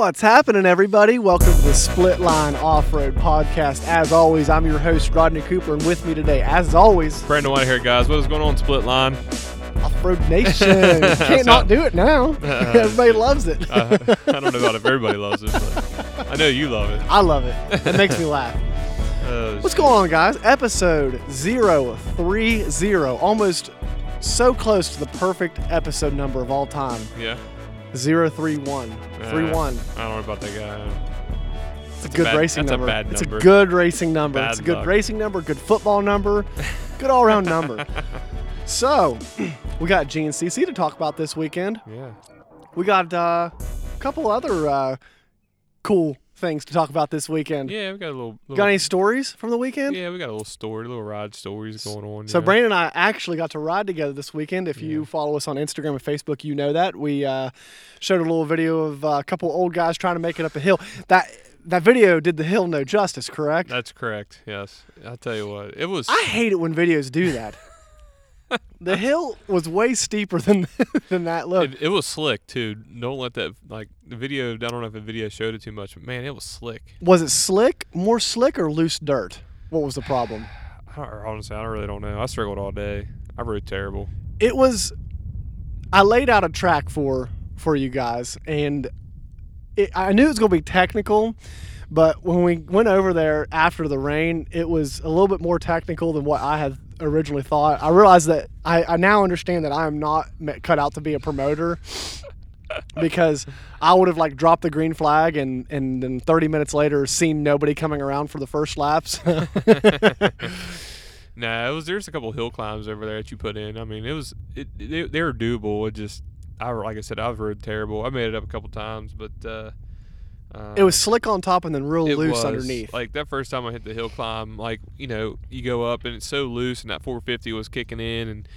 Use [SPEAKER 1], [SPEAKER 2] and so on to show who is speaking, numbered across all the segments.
[SPEAKER 1] What's happening, everybody? Welcome to the Split Line Off Road Podcast. As always, I'm your host, Rodney Cooper, and with me today, as always,
[SPEAKER 2] Brandon White here, guys. What is going on, Split Line?
[SPEAKER 1] Off Road Nation. Can't not do it now. Everybody loves it.
[SPEAKER 2] Uh, I don't know about if everybody loves it, but I know you love it.
[SPEAKER 1] I love it. It makes me laugh.
[SPEAKER 2] Uh,
[SPEAKER 1] What's going on, guys? Episode 030. Almost so close to the perfect episode number of all time.
[SPEAKER 2] Yeah.
[SPEAKER 1] 031.
[SPEAKER 2] Uh,
[SPEAKER 1] 31.
[SPEAKER 2] I don't know about that guy.
[SPEAKER 1] It's a good
[SPEAKER 2] bad-
[SPEAKER 1] racing
[SPEAKER 2] that's a
[SPEAKER 1] number. It's a good racing number.
[SPEAKER 2] Bad
[SPEAKER 1] it's a good
[SPEAKER 2] luck.
[SPEAKER 1] racing number, good football number, good all around number. So, we got GNCC to talk about this weekend.
[SPEAKER 2] Yeah.
[SPEAKER 1] We got uh, a couple other uh, cool things to talk about this weekend.
[SPEAKER 2] Yeah, we got a little. little
[SPEAKER 1] Got any stories from the weekend?
[SPEAKER 2] yeah, we got a little story, little ride stories going on.
[SPEAKER 1] So
[SPEAKER 2] yeah.
[SPEAKER 1] Brandon and I actually got to ride together this weekend. If you follow us on Instagram and Facebook, you know that we uh, showed a little video of uh, a couple old guys trying to make it up a hill. That that video did the hill no justice, correct?
[SPEAKER 2] That's correct. Yes. I'll tell you what. It was.
[SPEAKER 1] I hate it when videos do that. the hill was way steeper than than that. Look,
[SPEAKER 2] it, it was slick too. Don't let that like the video. I don't know if the video showed it too much, but man, it was slick.
[SPEAKER 1] was it slick, more slick, or loose dirt? What was the problem?
[SPEAKER 2] I don't, honestly, I really don't know. I struggled all day. I rode terrible.
[SPEAKER 1] It was. I laid out a track for for you guys, and it, I knew it was going to be technical. But when we went over there after the rain, it was a little bit more technical than what I had originally thought. I realized that I, I now understand that I am not cut out to be a promoter because I would have like dropped the green flag and and then 30 minutes later seen nobody coming around for the first laps.
[SPEAKER 2] Nah, it was. There's a couple hill climbs over there that you put in. I mean, it was. It, they, they were doable. It just. I like I said, I've rode terrible. I made it up a couple times, but. uh
[SPEAKER 1] it was
[SPEAKER 2] um,
[SPEAKER 1] slick on top and then real loose
[SPEAKER 2] was.
[SPEAKER 1] underneath.
[SPEAKER 2] Like that first time I hit the hill climb, like you know, you go up and it's so loose, and that 450 was kicking in, and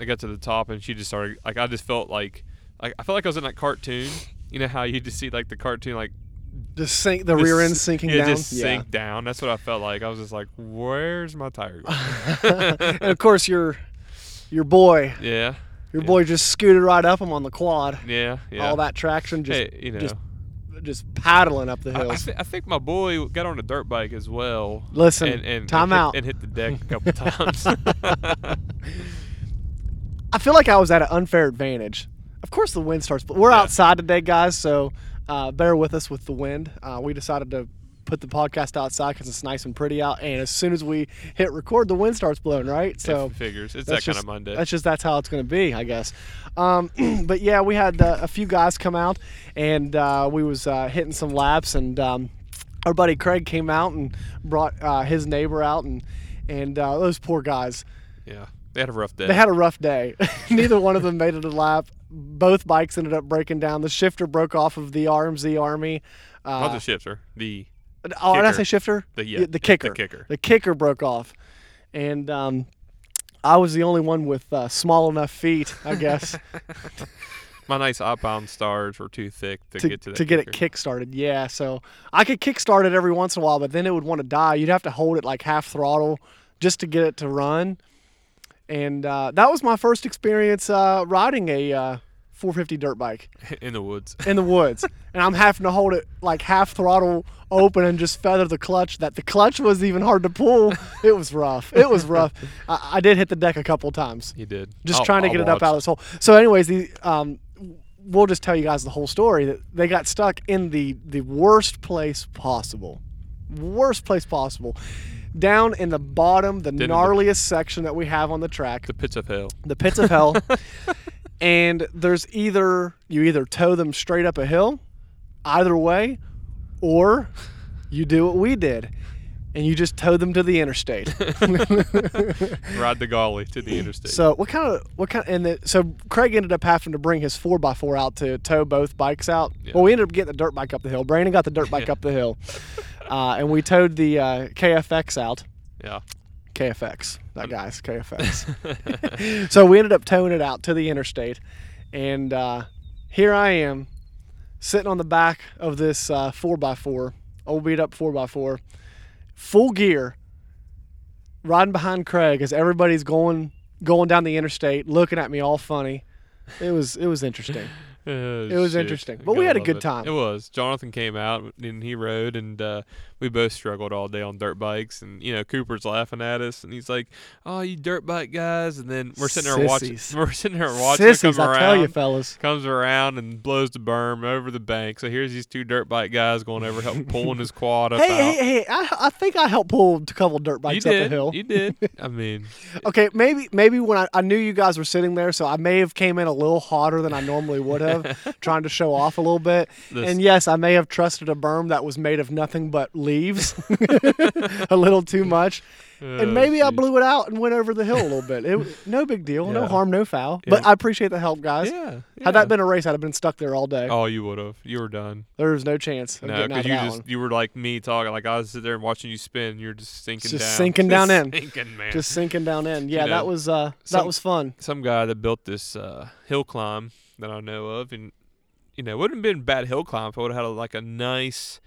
[SPEAKER 2] I got to the top, and she just started. Like I just felt like, like I felt like I was in that cartoon. You know how you just see like the cartoon, like
[SPEAKER 1] just sink the
[SPEAKER 2] just
[SPEAKER 1] rear end sinking
[SPEAKER 2] yeah,
[SPEAKER 1] down.
[SPEAKER 2] just sink down. That's what I felt like. I was just like, "Where's my tire?" going?"
[SPEAKER 1] and of course your your boy,
[SPEAKER 2] yeah,
[SPEAKER 1] your
[SPEAKER 2] Yeah.
[SPEAKER 1] boy just scooted right up him on the quad.
[SPEAKER 2] yeah, yeah.
[SPEAKER 1] All that traction just
[SPEAKER 2] hey, you know,
[SPEAKER 1] just just paddling up the
[SPEAKER 2] I, I,
[SPEAKER 1] hills.
[SPEAKER 2] thi- I think my boy got on a dirt bike as well.
[SPEAKER 1] Listen,
[SPEAKER 2] and, and
[SPEAKER 1] time
[SPEAKER 2] and hit,
[SPEAKER 1] out.
[SPEAKER 2] and hit the deck a couple times.
[SPEAKER 1] I feel like I was at an unfair advantage. Of course, the wind starts, but we're
[SPEAKER 2] Yeah.
[SPEAKER 1] outside today, guys. So uh, bear with us with the wind. Uh, we decided to put the podcast outside because it's nice and pretty out. And as soon as we hit record, the wind starts blowing. Right, so.
[SPEAKER 2] It figures it's that kind of Monday.
[SPEAKER 1] That's just that's how it's going to be, I guess. Um, but yeah, we had uh, a few guys come out, and uh, we was uh, hitting some laps, and um, our buddy Craig came out and brought uh, his neighbor out, and and uh, those poor guys,
[SPEAKER 2] yeah, they had a rough day.
[SPEAKER 1] they had a rough day. Neither one of them made it a lap. Both bikes ended up breaking down. The shifter broke off of the RMZ Army.
[SPEAKER 2] not
[SPEAKER 1] Uh,
[SPEAKER 2] the shifter, the
[SPEAKER 1] oh, did I say shifter?
[SPEAKER 2] the yeah,
[SPEAKER 1] the, kicker.
[SPEAKER 2] the kicker.
[SPEAKER 1] The kicker broke off, and um, I was the only one with uh, small enough feet, I guess,
[SPEAKER 2] My nice Alpinestars were too thick to,
[SPEAKER 1] to,
[SPEAKER 2] get to that
[SPEAKER 1] to get it kick started. Yeah, so I could kick start it every once in a while, but then it would want to die. You'd have to hold it like half throttle just to get it to run. And uh, that was my first experience uh, riding a uh, 450 dirt bike
[SPEAKER 2] in the woods.
[SPEAKER 1] in the woods, and I'm having to hold it like half throttle open and just feather the clutch. That the clutch was even hard to pull. It was rough. It was rough. I, I did hit the deck a couple times
[SPEAKER 2] You did.
[SPEAKER 1] just
[SPEAKER 2] I'll-
[SPEAKER 1] trying to
[SPEAKER 2] I'll
[SPEAKER 1] get it up out of this hole. So, anyways, the um, we'll just tell you guys the whole story. That they got stuck in the the worst place possible, worst place possible, down in the bottom, the
[SPEAKER 2] Didn't-
[SPEAKER 1] gnarliest section that we have on the track,
[SPEAKER 2] The pits of hell.
[SPEAKER 1] the pits of hell. And there's either you either tow them straight up a hill, either way, or you do what we did. And you just tow them to the interstate.
[SPEAKER 2] Ride the golly to the interstate.
[SPEAKER 1] So what kind of what kind and the, so Craig ended up having to bring his four x four out to tow both bikes out.
[SPEAKER 2] Yeah.
[SPEAKER 1] Well, we ended up getting the dirt bike up the hill. Brandon got the dirt bike
[SPEAKER 2] Yeah.
[SPEAKER 1] up the hill, uh, and we towed the uh, KFX out.
[SPEAKER 2] yeah.
[SPEAKER 1] KFX, that guy's KFX. so we ended up towing it out to the interstate, and uh, here I am, sitting on the back of this uh, four x four, old beat up four x four, full gear, riding behind Craig as everybody's going going down the interstate, looking at me all funny. It was it was interesting.
[SPEAKER 2] Oh,
[SPEAKER 1] It was
[SPEAKER 2] shit.
[SPEAKER 1] interesting. But we had a good
[SPEAKER 2] it.
[SPEAKER 1] time.
[SPEAKER 2] It was. Jonathan came out and he rode, and uh, we both struggled all day on dirt bikes. And you know, Cooper's laughing at us, and he's like, "Oh, you dirt bike guys!" And then we're sitting there watching. We're sitting there watching
[SPEAKER 1] Sissies,
[SPEAKER 2] come
[SPEAKER 1] I
[SPEAKER 2] around.
[SPEAKER 1] tell you, fellas.
[SPEAKER 2] comes around and blows the berm over the bank. So here's these two dirt bike guys going over, help pulling his quad up
[SPEAKER 1] Hey,
[SPEAKER 2] out.
[SPEAKER 1] hey, hey! I, I think I helped pull a couple dirt
[SPEAKER 2] you
[SPEAKER 1] bikes up
[SPEAKER 2] did.
[SPEAKER 1] a hill.
[SPEAKER 2] You did. I mean,
[SPEAKER 1] Okay, maybe maybe when I, I knew you guys were sitting there, so I may have came in a little hotter than I normally would have, trying to show off a little bit.
[SPEAKER 2] This-
[SPEAKER 1] and yes, I may have trusted a berm that was made of nothing but leaves, a little too much.
[SPEAKER 2] oh,
[SPEAKER 1] and maybe I blew it out and went over the hill a little bit. It no big deal, no harm, no foul. But I appreciate the help, guys.
[SPEAKER 2] Yeah.
[SPEAKER 1] Had that been a race, I'd have been stuck there all day.
[SPEAKER 2] Oh, you would have. You were done.
[SPEAKER 1] There was no chance of
[SPEAKER 2] No,
[SPEAKER 1] of
[SPEAKER 2] because you just
[SPEAKER 1] one.
[SPEAKER 2] you were like me talking. Like I was sitting there and watching you spin. You're just sinking
[SPEAKER 1] Just
[SPEAKER 2] down.
[SPEAKER 1] sinking down in.
[SPEAKER 2] Sinking, man.
[SPEAKER 1] Just sinking down in. Yeah,
[SPEAKER 2] know,
[SPEAKER 1] that was uh, that
[SPEAKER 2] some-
[SPEAKER 1] was fun.
[SPEAKER 2] some guy that built this uh, hill climb that I know of, and you know, it wouldn't have been a bad hill climb if I would have had a, like a nice.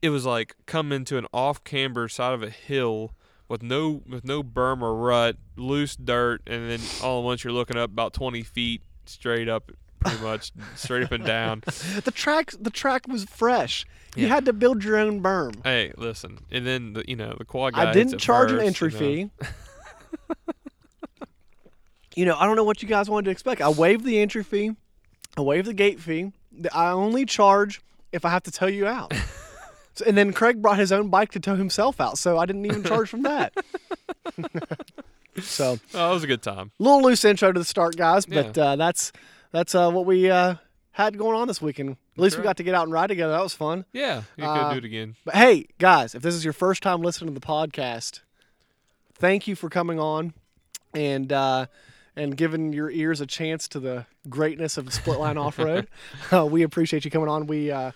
[SPEAKER 2] It was like come into an off camber side of a hill with no with no berm or rut, loose dirt, and then all at once you're looking up about 20 feet straight up, pretty much straight up and down.
[SPEAKER 1] The track the track was fresh. You had to build your own berm.
[SPEAKER 2] Hey, listen, and then the you know the quad guy.
[SPEAKER 1] I didn't charge an entry
[SPEAKER 2] you know.
[SPEAKER 1] fee. you know, I don't know what you guys wanted to expect. I waived the entry fee. I waived the gate fee. The- I only charge if I have to tow you out. So- and then Craig brought his own bike to tow himself out, so I didn't even charge from that. so,
[SPEAKER 2] Oh, it was a good time.
[SPEAKER 1] little loose intro to the start, guys, but uh, that's that's uh, what we uh, had going on this weekend. At least we got to get out and ride together. That was fun.
[SPEAKER 2] Yeah, you could
[SPEAKER 1] Uh,
[SPEAKER 2] do it again.
[SPEAKER 1] But hey, guys, if this is your first time listening to the podcast, thank you for coming on and uh, and giving your ears a chance to the greatness of split line off road. uh, we appreciate you coming on. We uh,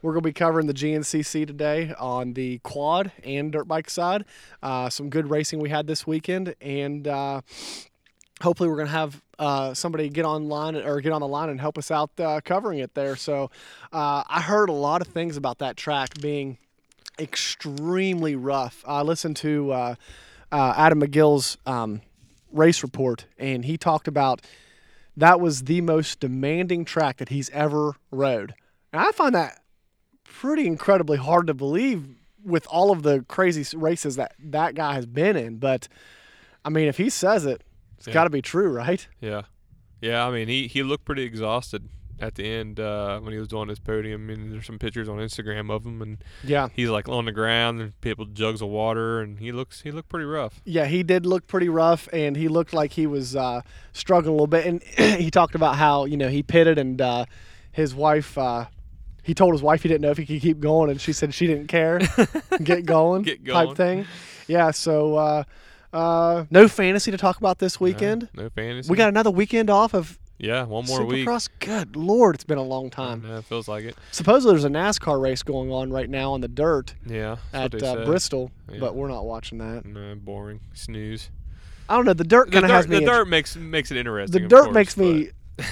[SPEAKER 1] we're going to be covering the GNCC today on the quad and dirt bike side. Uh, some good racing we had this weekend, and uh, hopefully we're going to have uh, somebody get online or get on the line and help us out uh, covering it there. So uh, I heard a lot of things about that track being extremely rough. I listened to uh, uh, Adam McGill's um, race report, and he talked about that was the most demanding track that he's ever rode. And I find that pretty incredibly hard to believe with all of the crazy races that that guy has been in. But I mean, if he says it, it's
[SPEAKER 2] Yeah.
[SPEAKER 1] got to be true, right?
[SPEAKER 2] Yeah, yeah. I mean, he he looked pretty exhausted at the end uh, when he was doing his podium. And there's some pictures on Instagram of him, and
[SPEAKER 1] Yeah.
[SPEAKER 2] he's like on the ground. and people jugs of water, and he looks he looked pretty rough.
[SPEAKER 1] Yeah, he did look pretty rough, and he looked like he was uh, struggling a little bit. And he talked about how you know he pitted, and uh, his wife. Uh, he told his wife he didn't know if he could keep going, and she said she didn't care. Get going,
[SPEAKER 2] Get going, type
[SPEAKER 1] thing. Yeah. So uh, uh, no fantasy to talk about this weekend.
[SPEAKER 2] No, no fantasy.
[SPEAKER 1] We got another weekend off of
[SPEAKER 2] yeah one more week.
[SPEAKER 1] Supercross. Good lord, it's been a long time.
[SPEAKER 2] Yeah, it feels like it.
[SPEAKER 1] Supposedly there's a NASCAR race going on right now on the dirt
[SPEAKER 2] Yeah,
[SPEAKER 1] at uh. Bristol,
[SPEAKER 2] Yeah.
[SPEAKER 1] but we're not watching that.
[SPEAKER 2] No, boring. Snooze.
[SPEAKER 1] I don't know. The dirt kind of has me.
[SPEAKER 2] the
[SPEAKER 1] int-
[SPEAKER 2] dirt makes makes it interesting.
[SPEAKER 1] the dirt
[SPEAKER 2] course,
[SPEAKER 1] makes me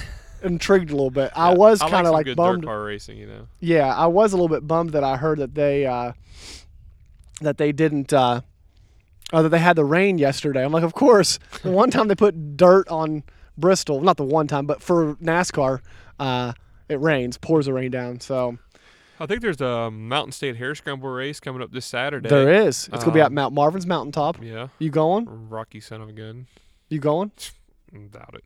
[SPEAKER 1] intrigued a little bit. I
[SPEAKER 2] Yeah,
[SPEAKER 1] was kind of like
[SPEAKER 2] good
[SPEAKER 1] bummed.
[SPEAKER 2] dirt car racing. You know.
[SPEAKER 1] Yeah, I was a little bit bummed that I heard that they uh, that they didn't uh, or that they had the rain yesterday. I'm like, of course. The one time they put dirt on Bristol, not the one time, but for NASCAR, uh, it rains, pours the rain down. So
[SPEAKER 2] I think there's a Mountain State Hair Scramble race coming up this Saturday.
[SPEAKER 1] there is. It's gonna be at
[SPEAKER 2] Um,
[SPEAKER 1] Mount Marvin's mountaintop.
[SPEAKER 2] Yeah.
[SPEAKER 1] You going?
[SPEAKER 2] Rocky son of a gun.
[SPEAKER 1] You going?
[SPEAKER 2] Doubt it.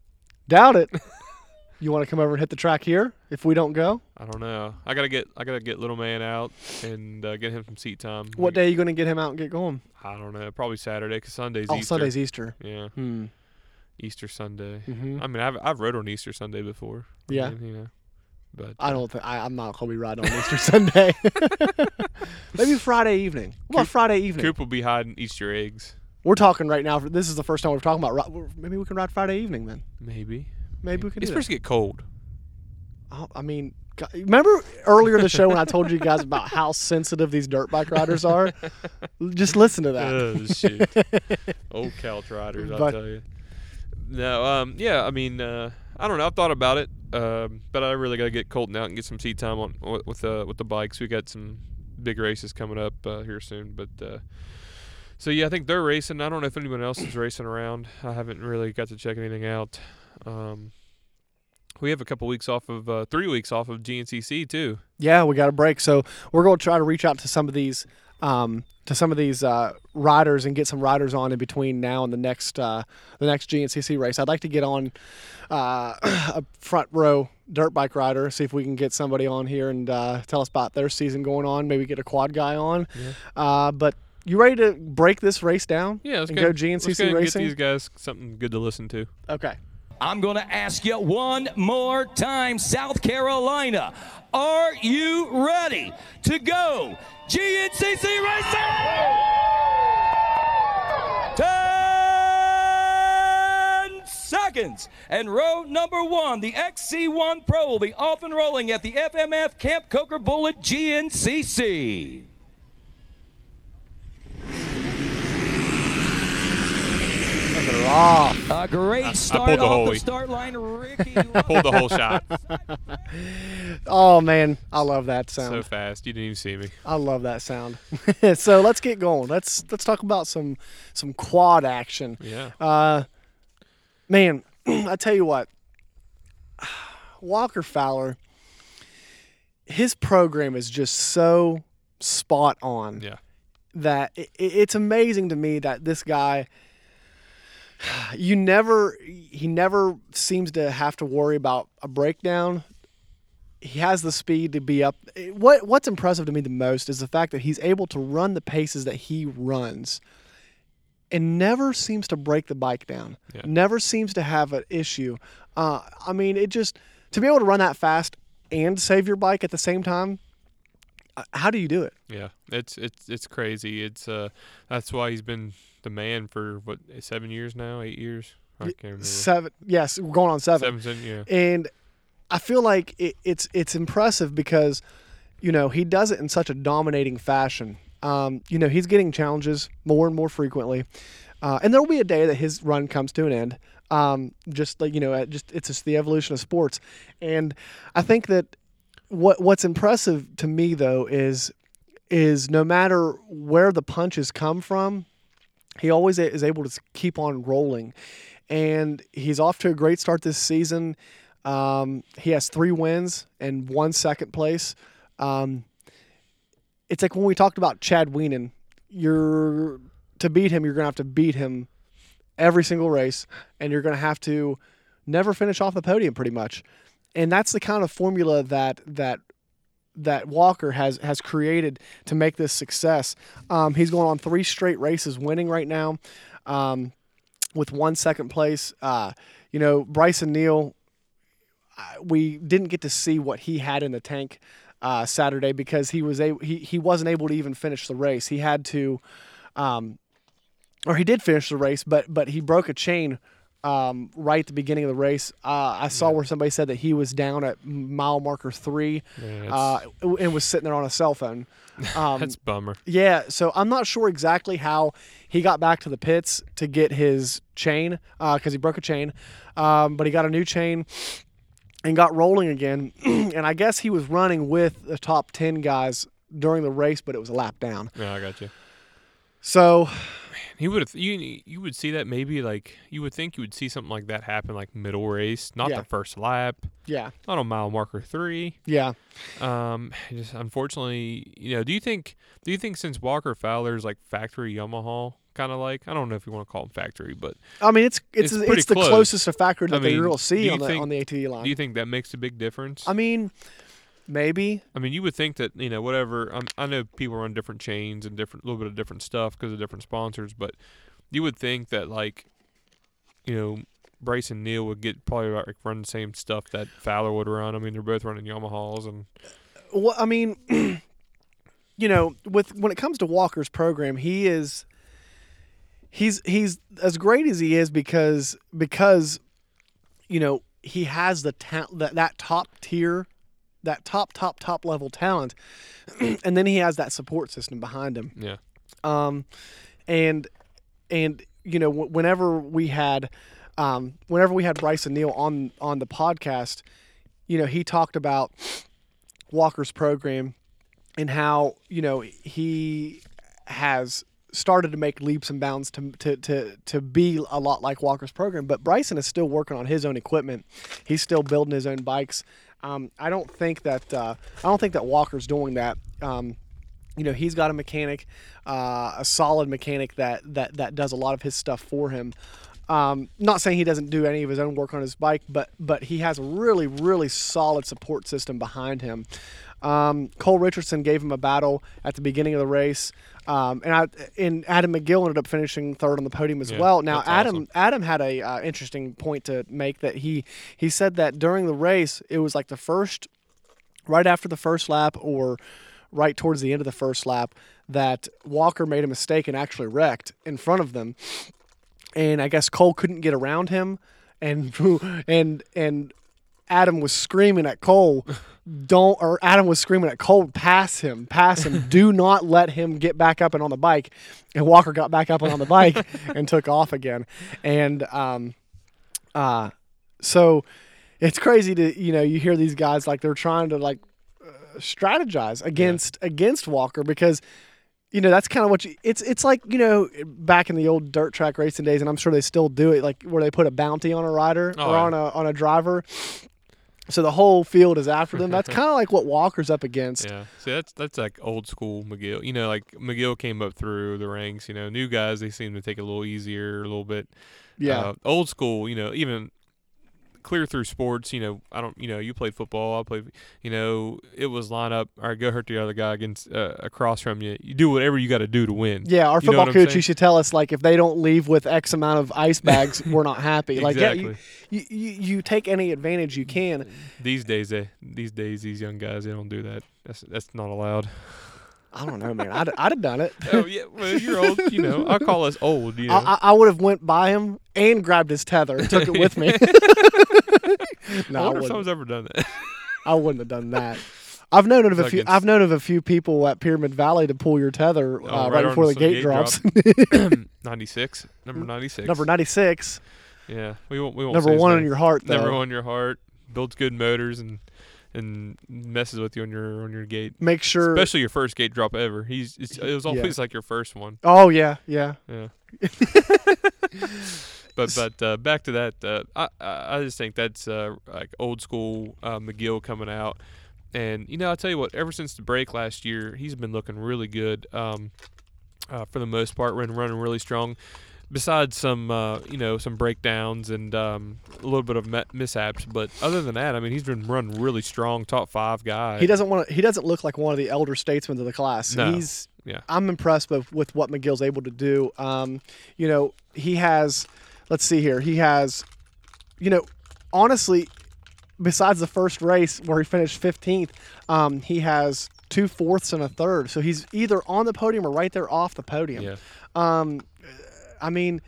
[SPEAKER 1] Doubt it. you want to come over and hit the track here if we don't go?
[SPEAKER 2] I don't know. I gotta get I gotta get little man out and uh, get him some seat time.
[SPEAKER 1] What day are you going to get him out and get going?
[SPEAKER 2] I don't know. Probably Saturday 'cause Sunday's
[SPEAKER 1] Oh,
[SPEAKER 2] Easter.
[SPEAKER 1] Sunday's Easter.
[SPEAKER 2] Yeah,
[SPEAKER 1] Hmm.
[SPEAKER 2] Easter Sunday.
[SPEAKER 1] hmm
[SPEAKER 2] I mean, I've I've rode on Easter Sunday before. I
[SPEAKER 1] Yeah.
[SPEAKER 2] mean, you know, but
[SPEAKER 1] I
[SPEAKER 2] uh,
[SPEAKER 1] don't think I, I'm not gonna be riding on Easter Sunday. Maybe Friday evening. What about
[SPEAKER 2] Coop-
[SPEAKER 1] Friday evening?
[SPEAKER 2] Coop will be hiding Easter eggs.
[SPEAKER 1] We're talking right now. This is the first time we're talking about. Maybe we can ride Friday evening then.
[SPEAKER 2] Maybe.
[SPEAKER 1] Maybe we can
[SPEAKER 2] It's supposed to get cold.
[SPEAKER 1] Oh, I mean, remember earlier in the show when I told you guys about how sensitive these dirt bike riders are? Just listen to that.
[SPEAKER 2] Oh shit. Old couch riders, I'll
[SPEAKER 1] But-
[SPEAKER 2] tell you. No, um, yeah, I mean, uh, I don't know. I've thought about it, um, but I really got to get Colton out and get some seat time on wi- with uh, with the bikes. We got some big races coming up uh, here soon, but uh, so yeah, I think they're racing. I don't know if anyone else is racing around. I haven't really got to check anything out. Um, We have a couple weeks off of uh, three weeks off of GNCC too.
[SPEAKER 1] Yeah, we got a break, so we're going to try to reach out to some of these um, to some of these uh, riders and get some riders on in between now and the next uh, the next GNCC race. I'd like to get on uh, a front row dirt bike rider, see if we can get somebody on here and uh, tell us about their season going on. Maybe get a quad guy on. Uh, but you ready to break this race down?
[SPEAKER 2] Yeah, let's
[SPEAKER 1] and
[SPEAKER 2] go,
[SPEAKER 1] go GNCC
[SPEAKER 2] let's go
[SPEAKER 1] racing.
[SPEAKER 2] Get these guys something good to listen to.
[SPEAKER 1] Okay.
[SPEAKER 3] I'm going to ask you one more time, South Carolina. Are you ready to go GNCC racing? 10 seconds. And row number one, the XC1 Pro will be off and rolling at the FMF Camp Coker Bullet GNCC.
[SPEAKER 1] They're off.
[SPEAKER 3] A great start
[SPEAKER 2] pulled the
[SPEAKER 3] off the start line. Ricky
[SPEAKER 2] Pulled the whole shot
[SPEAKER 1] Oh man, I love that sound.
[SPEAKER 2] so fast. You didn't even see me.
[SPEAKER 1] I love that sound. so let's get going. Let's let's talk about some some quad action.
[SPEAKER 2] Yeah.
[SPEAKER 1] Uh, man, I tell you what, Walker Fowler, his program is just so spot on
[SPEAKER 2] Yeah.
[SPEAKER 1] that it, it's amazing to me that this guy you never he never seems to have to worry about a breakdown. He has the speed to be up. What what's impressive to me the most is the fact that he's able to run the paces that he runs and never seems to break the bike down.
[SPEAKER 2] Yeah.
[SPEAKER 1] never seems to have an issue. Uh, i mean it just to be able to run that fast and save your bike at the same time uh, how do you do it?
[SPEAKER 2] Yeah, it's it's it's crazy. It's uh that's why he's been the man for what seven years now, eight years. I can't remember.
[SPEAKER 1] seven yes we're going on
[SPEAKER 2] Seven, seven, yeah.
[SPEAKER 1] and I feel like it, it's it's impressive because you know he does it in such a dominating fashion. Um, you know he's getting challenges more and more frequently, uh, and there will be a day that his run comes to an end. Um, just like you know, just it's just the evolution of sports, and I think that what what's impressive to me though is is no matter where the punches come from, he always is able to keep on rolling. And he's off to a great start this season. Um, he has three wins and one second place. Um, it's like when we talked about Chad Wienen. You're to beat him, you're gonna have to beat him every single race, and you're gonna have to never finish off the podium, pretty much. And that's the kind of formula that that that Walker has has created to make this success. Um, he's going on three straight races, winning right now, um, with one second place. Uh, you know, Bryson Neal. We didn't get to see what he had in the tank uh, Saturday because he was a he he wasn't able to even finish the race. He had to, um, or he did finish the race, but but he broke a chain um, right at the beginning of the race. Uh, I saw where somebody said that he was down at mile marker three
[SPEAKER 2] Yeah,
[SPEAKER 1] uh, and was sitting there on a cell phone. Um,
[SPEAKER 2] That's bummer.
[SPEAKER 1] yeah, so I'm not sure exactly how he got back to the pits to get his chain because he broke a chain, um, but he got a new chain and got rolling again. and I guess he was running with the top ten guys during the race, but it was a lap down.
[SPEAKER 2] Yeah, I got you.
[SPEAKER 1] So
[SPEAKER 2] He would have you you would see that maybe like you would think you would see something like that happen like middle race, not
[SPEAKER 1] Yeah.
[SPEAKER 2] the first lap,
[SPEAKER 1] yeah,
[SPEAKER 2] not on mile marker three.
[SPEAKER 1] yeah.
[SPEAKER 2] Um, just unfortunately, you know, do you think do you think since Walker Fowler's like factory Yamaha kind of like I don't know if you want to call him factory, but
[SPEAKER 1] I mean, it's it's
[SPEAKER 2] It's
[SPEAKER 1] it's, the
[SPEAKER 2] close.
[SPEAKER 1] closest to factory that
[SPEAKER 2] I
[SPEAKER 1] they
[SPEAKER 2] mean,
[SPEAKER 1] will see on the
[SPEAKER 2] think-
[SPEAKER 1] on the ATV line.
[SPEAKER 2] do you think that makes a big difference?
[SPEAKER 1] I mean, maybe.
[SPEAKER 2] I mean, you would think that you know whatever. Um, I know people run different chains and different, a little bit of different stuff because of different sponsors, but you would think that like, you know, Bryson Neal would get probably about like run the same stuff that Fowler would run. I mean, they're both running Yamahas, and
[SPEAKER 1] Well, I mean, you know, with when it comes to Walker's program, he is he's he's as great as he is because because you know he has the ta- that that top tier that top top top level talent and then he has that support system behind him
[SPEAKER 2] yeah,
[SPEAKER 1] um, and and you know wh- whenever we had um, whenever we had Bryson Neal on on the podcast, you know he talked about Walker's program and how you know he has started to make leaps and bounds to, to, to, to be a lot like Walker's program. But Bryson is still working on his own equipment. He's still building his own bikes. Um, I don't think that uh, I don't think that Walker's doing that. Um, you know, he's got a mechanic, uh, a solid mechanic that, that that does a lot of his stuff for him. Um, not saying he doesn't do any of his own work on his bike, but but he has a really really solid support system behind him. Um, Cole Richardson gave him a battle at the beginning of the race, um, and I, and Adam McGill ended up finishing third on the podium as
[SPEAKER 2] Yeah,
[SPEAKER 1] well. Now Adam
[SPEAKER 2] awesome.
[SPEAKER 1] Adam had a uh, interesting point to make that he he said that during the race it was like the first right after the first lap or right towards the end of the first lap that Walker made a mistake and actually wrecked in front of them. And I guess Cole couldn't get around him and and and Adam was screaming at Cole, don't or Adam was screaming at Cole, pass him, pass him. Do not let him get back up and on the bike. And Walker got back up and on the bike and took off again. And um uh so it's crazy to you know you hear these guys like they're trying to like uh, strategize against against Walker because you know that's kind of what you it's it's like you know back in the old dirt track racing days and I'm sure they still do it like where they put a bounty on a rider
[SPEAKER 2] Oh,
[SPEAKER 1] or
[SPEAKER 2] yeah.
[SPEAKER 1] on a on a driver so the whole field is after them that's kind of like what Walker's up against
[SPEAKER 2] Yeah, see that's that's like old school McGill. You know, like McGill came up through the ranks. You know, new guys they seem to take it a little easier, a little bit.
[SPEAKER 1] yeah
[SPEAKER 2] Uh, old school. You know, even clear through sports. You know, I don't. You know, you played football. I played. You know, it was line up. All right, go hurt the other guy against uh, across from you. You do whatever you got to do to win.
[SPEAKER 1] yeah, our
[SPEAKER 2] You
[SPEAKER 1] football coach used to tell us like if they don't leave with X amount of ice bags, we're not happy. Like yeah, you, you, you you take any advantage you can.
[SPEAKER 2] These days, they these days these young guys they don't do that. That's that's not allowed.
[SPEAKER 1] I don't know, man. I'd, I'd have done it.
[SPEAKER 2] oh yeah, well you're old. You know, I call us old. You know.
[SPEAKER 1] I, I- I would have went by him and grabbed his tether and took it with me. No, I
[SPEAKER 2] wonder if someone's ever done that.
[SPEAKER 1] I wouldn't have done that. I've known of a few. I've known of a few people at Pyramid Valley to pull your tether uh,
[SPEAKER 2] Oh,
[SPEAKER 1] right,
[SPEAKER 2] right
[SPEAKER 1] before the gate,
[SPEAKER 2] gate
[SPEAKER 1] drops.
[SPEAKER 2] Ninety six, number ninety six.
[SPEAKER 1] Number ninety six,
[SPEAKER 2] Yeah, we won't. We won't.
[SPEAKER 1] number one in your heart. Though.
[SPEAKER 2] Number one in your heart. Builds good motors and and messes with you on your on your gate.
[SPEAKER 1] Make sure.
[SPEAKER 2] Especially your first gate drop ever. He's it's, it was
[SPEAKER 1] Yeah.
[SPEAKER 2] always like your first one.
[SPEAKER 1] oh yeah, yeah.
[SPEAKER 2] Yeah. but but uh, back to that. Uh, I I I just think that's uh, like old school uh, McGill coming out. And you know, I'll tell you what. Ever since the break last year, he's been looking really good. Um, uh, for the most part, running running really strong. Besides some, uh, you know, some breakdowns and um, a little bit of mishaps, but other than that, I mean, he's been running really strong, top five guy.
[SPEAKER 1] He doesn't want to. He doesn't look like one of the elder statesmen of the class.
[SPEAKER 2] No.
[SPEAKER 1] He's.
[SPEAKER 2] Yeah.
[SPEAKER 1] I'm impressed with, with what McGill's able to do. Um, you know, he has. Let's see here. He has. You know, honestly, besides the first race where he finished 15th, um, he has two fourths and a third. So he's either on the podium or right there off the podium.
[SPEAKER 2] Yeah,
[SPEAKER 1] Um, I mean,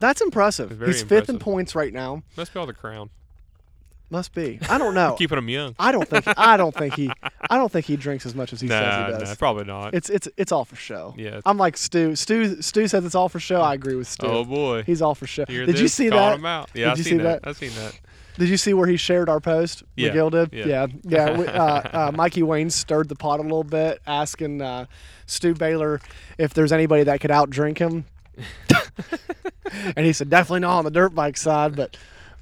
[SPEAKER 1] that's impressive. He's fifth in points right now.
[SPEAKER 2] must be all the crown,
[SPEAKER 1] Must be. I don't know.
[SPEAKER 2] keeping him young.
[SPEAKER 1] I don't think. I don't think he. I don't think he drinks as much as he says he does.
[SPEAKER 2] nah, probably not.
[SPEAKER 1] It's it's it's all for show.
[SPEAKER 2] Yeah,
[SPEAKER 1] I'm like Stu. Stu Stu says it's all for show. I agree with Stu.
[SPEAKER 2] oh boy,
[SPEAKER 1] He's all for show.
[SPEAKER 2] Hear
[SPEAKER 1] Did you see
[SPEAKER 2] Calling
[SPEAKER 1] that?
[SPEAKER 2] Him out.
[SPEAKER 1] Did
[SPEAKER 2] I've
[SPEAKER 1] you
[SPEAKER 2] seen
[SPEAKER 1] see
[SPEAKER 2] that.
[SPEAKER 1] that?
[SPEAKER 2] I've seen that.
[SPEAKER 1] Did you see where he shared our post?
[SPEAKER 2] Yeah,
[SPEAKER 1] McGill did.
[SPEAKER 2] yeah.
[SPEAKER 1] yeah, yeah. uh, uh, Mikey Wayne stirred the pot a little bit, asking uh, Stu Baylor if there's anybody that could outdrink him, and he said definitely not on the dirt bike side, but.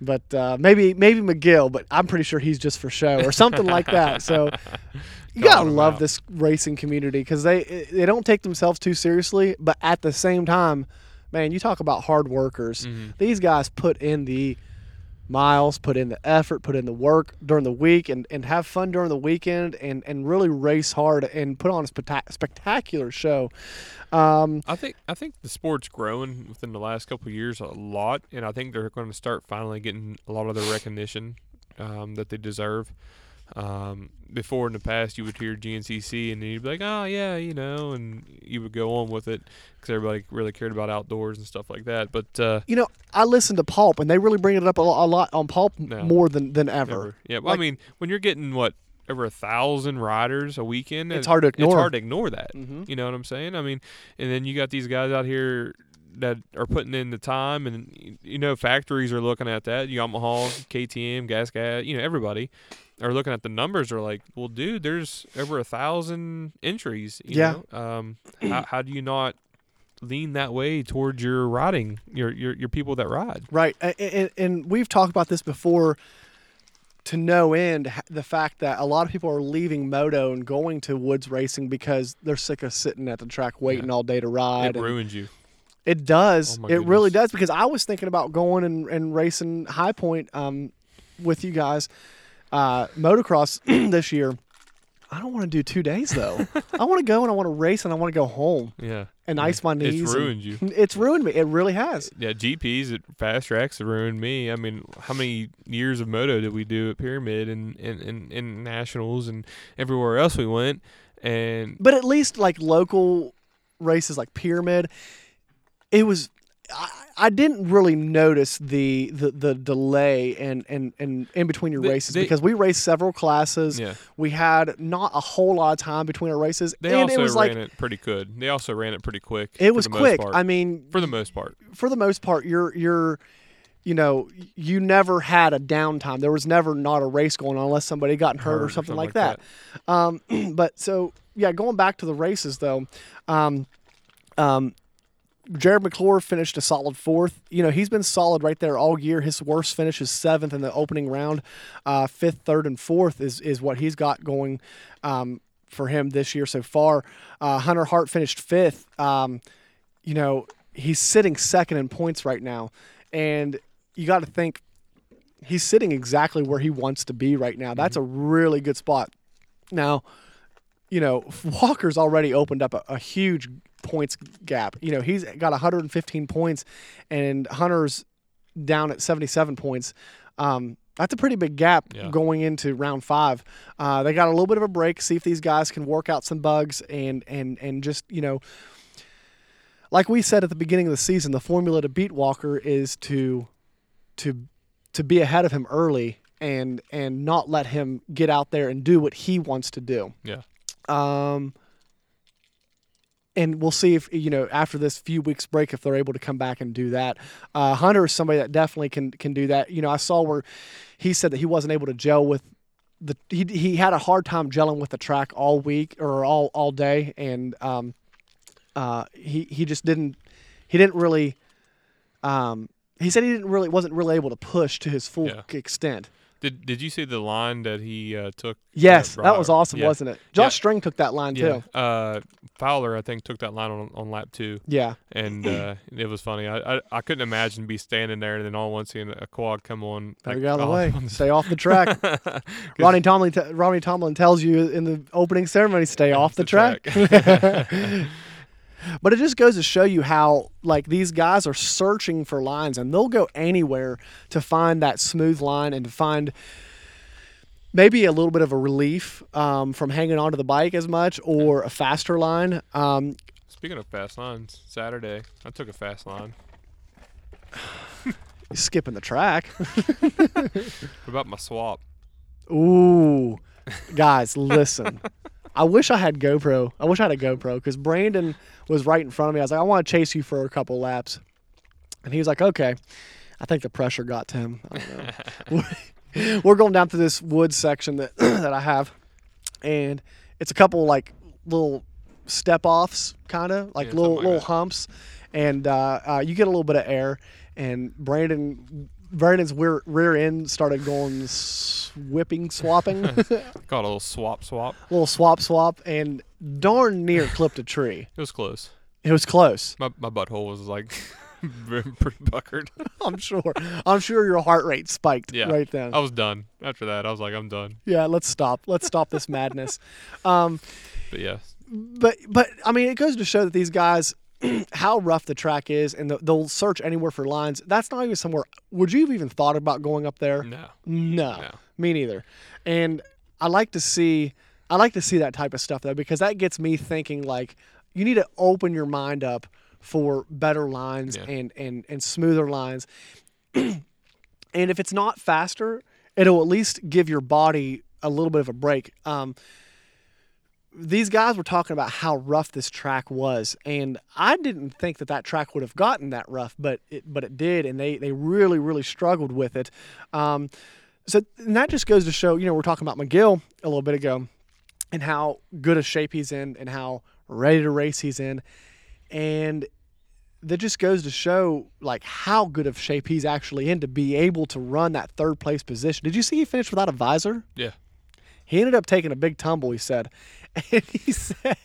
[SPEAKER 1] But uh, maybe maybe McGill, but I'm pretty sure he's just for show or something like that. So you gotta love
[SPEAKER 2] out.
[SPEAKER 1] this racing community because they they don't take themselves too seriously, but at the same time, man, you talk about hard workers.
[SPEAKER 2] Mhm.
[SPEAKER 1] These guys put in the miles, put in the effort, put in the work during the week, and, and have fun during the weekend, and, and really race hard and put on a spectac- spectacular show. Um,
[SPEAKER 2] I think I think the sport's growing within the last couple years a lot, and I think they're going to start finally getting a lot of the recognition um, that they deserve. Um, before in the past, you would hear GNCC and then you'd be like, "Oh yeah, you know," and you would go on with it because everybody really cared about outdoors and stuff like that. But uh,
[SPEAKER 1] you know, I listen to Pulp, and they really bring it up a, a lot on Pulp
[SPEAKER 2] No.
[SPEAKER 1] more than, than ever.
[SPEAKER 2] Never. Yeah, well,
[SPEAKER 1] Like-
[SPEAKER 2] I mean, when you're getting what over a thousand riders a weekend,
[SPEAKER 1] It's hard to
[SPEAKER 2] It's
[SPEAKER 1] ignore.
[SPEAKER 2] hard to ignore that.
[SPEAKER 1] Mhm.
[SPEAKER 2] You know what I'm saying? I mean, and then you got these guys out here that are putting in the time, and you know, factories are looking at that. Yamaha, KTM, Gas Gas, you know, everybody are looking at the numbers. Are like, well, dude, there's over a thousand entries. You
[SPEAKER 1] Yeah.
[SPEAKER 2] Know? Um, how, how do you not? lean that way towards your riding, your your your people that ride.
[SPEAKER 1] Right, and, and we've talked about this before. To no end, the fact that a lot of people are leaving moto and going to woods racing because they're sick of sitting at the track waiting all day to ride.
[SPEAKER 2] It
[SPEAKER 1] and
[SPEAKER 2] ruins you.
[SPEAKER 1] It does.
[SPEAKER 2] Oh
[SPEAKER 1] it really does because I was thinking about going and, and racing High Point um, with you guys, uh, motocross this year. I don't want to do two days though. I want to go and I want to race and I want to go home
[SPEAKER 2] Yeah.
[SPEAKER 1] and ice my knees.
[SPEAKER 2] It's ruined you.
[SPEAKER 1] It's ruined me. It really has.
[SPEAKER 2] Yeah, GPs at fast tracks have ruined me. I mean, how many years of moto did we do at Pyramid and and, and, and nationals and everywhere else we went? And
[SPEAKER 1] But at least like local races like Pyramid, it was. I, I didn't really notice the, the, the delay and, and, and in between your
[SPEAKER 2] They-
[SPEAKER 1] races
[SPEAKER 2] they-
[SPEAKER 1] because we raced several classes.
[SPEAKER 2] yeah,
[SPEAKER 1] We had not a whole lot of time between our races,
[SPEAKER 2] they
[SPEAKER 1] and
[SPEAKER 2] also
[SPEAKER 1] it was
[SPEAKER 2] ran
[SPEAKER 1] like
[SPEAKER 2] it pretty good. They also ran it pretty quick.
[SPEAKER 1] it was quick.
[SPEAKER 2] part.
[SPEAKER 1] I mean,
[SPEAKER 2] for the most part.
[SPEAKER 1] for the most part, you're you're, you know, you never had a downtime. There was never not a race going on unless somebody got hurt, or something, like that. Um, but so yeah, going back to the races though, um, um, Jared McClure finished a solid fourth. You know, he's been solid right there all year. His worst finish is seventh in the opening round. Uh, fifth, third, and fourth is is what he's got going um, for him this year so far. Uh, Hunter Hart finished fifth. Um, you know, he's sitting second in points right now, and you got to think he's sitting exactly where he wants to be right now. That's a really good spot. Now, you know, Walker's already opened up a, a huge points gap. You know, he's got 115 points, and Hunter's down at 77 points. Um, that's a pretty big gap
[SPEAKER 2] Yeah.
[SPEAKER 1] going into round five. Uh, they got a little bit of a break. See if these guys can work out some bugs and and and just you know, like we said at the beginning of the season, the formula to beat Walker is to to to be ahead of him early and and not let him get out there and do what he wants to do.
[SPEAKER 2] Yeah.
[SPEAKER 1] Um, and we'll see if you know after this few weeks break if they're able to come back and do that. Uh, Hunter is somebody that definitely can can do that. You know, I saw where he said that he wasn't able to gel with the he he had a hard time gelling with the track all week or all all day, and um, uh, he he just didn't he didn't really um. He said he didn't really wasn't really able to push to his full
[SPEAKER 2] Yeah.
[SPEAKER 1] extent.
[SPEAKER 2] Did Did you see the line that he uh, took?
[SPEAKER 1] Yes,
[SPEAKER 2] uh,
[SPEAKER 1] that was awesome,
[SPEAKER 2] yeah.
[SPEAKER 1] wasn't it? Josh
[SPEAKER 2] Yeah.
[SPEAKER 1] Strang took that line
[SPEAKER 2] Yeah.
[SPEAKER 1] too.
[SPEAKER 2] Uh, Fowler, I think, took that line on, on lap two,
[SPEAKER 1] Yeah.
[SPEAKER 2] and uh, it was funny. I, I I couldn't imagine be standing there and then all at once seeing a quad come on. Like,
[SPEAKER 1] get out of the way.
[SPEAKER 2] the-
[SPEAKER 1] Stay off the track. Ronnie Tomlin, t- Ronnie Tomlin tells you in the opening ceremony, stay off the, track. but it just goes to show you how like these guys are searching for lines, and they'll go anywhere to find that smooth line and to find maybe a little bit of a relief um, from hanging onto the bike as much or a faster line. Um,
[SPEAKER 2] Speaking of fast lines, Saturday I took a fast line.
[SPEAKER 1] skipping the track.
[SPEAKER 2] What about my swap?
[SPEAKER 1] Ooh, guys, listen. I wish I had GoPro. I wish I had a GoPro because Brandon was right in front of me. I was like, I want to chase you for a couple laps, and he was like, okay. I think the pressure got to him. I don't know. We're going down to this woods section that that I have, and it's a couple like little step offs, kind of like
[SPEAKER 2] Yeah,
[SPEAKER 1] little
[SPEAKER 2] like
[SPEAKER 1] little
[SPEAKER 2] that.
[SPEAKER 1] humps, and uh, uh, you get a little bit of air. And Brandon, Brandon's rear rear end started going whipping, swapping,
[SPEAKER 2] Called a little swap swap.
[SPEAKER 1] A little swap swap, and darn near clipped a tree.
[SPEAKER 2] It was close.
[SPEAKER 1] It was close.
[SPEAKER 2] My my butthole was like pretty puckered.
[SPEAKER 1] I'm sure. I'm sure your heart rate spiked
[SPEAKER 2] Yeah.
[SPEAKER 1] right then.
[SPEAKER 2] I was done after that. I was like, I'm done.
[SPEAKER 1] Yeah, let's stop. Let's stop this madness. Um,
[SPEAKER 2] But yeah,
[SPEAKER 1] but but I mean, it goes to show that these guys, how rough the track is, and they'll search anywhere for lines. That's not even somewhere. Would you have even thought about going up there?
[SPEAKER 2] no,
[SPEAKER 1] No,
[SPEAKER 2] No.
[SPEAKER 1] me neither. And I like to see, I like to see that type of stuff though, because that gets me thinking. Like, you need to open your mind up for better lines
[SPEAKER 2] Yeah.
[SPEAKER 1] and and and smoother lines. and if it's not faster, it'll at least give your body a little bit of a break. Um, these guys were talking about how rough this track was, and I didn't think that that track would have gotten that rough, but it but it did, and they they really really struggled with it. Um, so and that just goes to show, you know, we're talking about McGill a little bit ago, and how good a shape he's in, and how ready to race he's in, and that just goes to show like how good of shape he's actually in to be able to run that third place position. Did you see he finished without a visor?
[SPEAKER 2] Yeah.
[SPEAKER 1] He ended up taking a big tumble. He said, and he said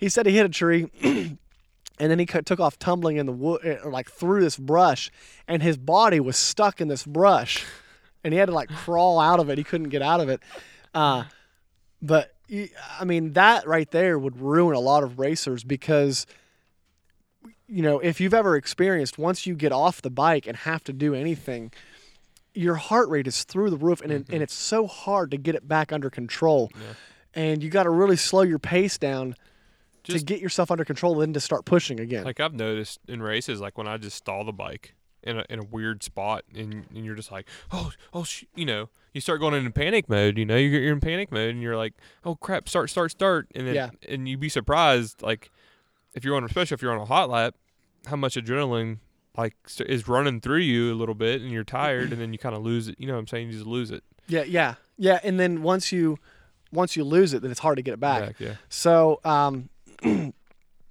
[SPEAKER 1] he said he hit a tree. And then he took off tumbling in the wood, or like through this brush, and his body was stuck in this brush, and he had to like crawl out of it. He couldn't get out of it. Uh, but I mean, that right there would ruin a lot of racers because, you know, if you've ever experienced once you get off the bike and have to do anything, your heart rate is through the roof, and it, and mm-hmm. it's so hard to get it back under control. And you got to really slow your pace down to get yourself under control, then to start pushing again.
[SPEAKER 2] Like I've noticed in races, like when I just stall the bike in a in a weird spot, and, and you're just like, oh, oh, sh-, you know, you start going into panic mode. You know, you're, you're in panic mode, and you're like, oh crap, start, start, start, and then
[SPEAKER 1] Yeah.
[SPEAKER 2] and you'd be surprised, like if you're on, especially if you're on a hot lap, how much adrenaline like is running through you a little bit, and you're tired, and then you kind of lose it. You know what I'm saying? You just lose it.
[SPEAKER 1] Yeah, yeah, yeah. And then once you once you lose it, then it's hard to get it back.
[SPEAKER 2] Back, yeah.
[SPEAKER 1] So, um,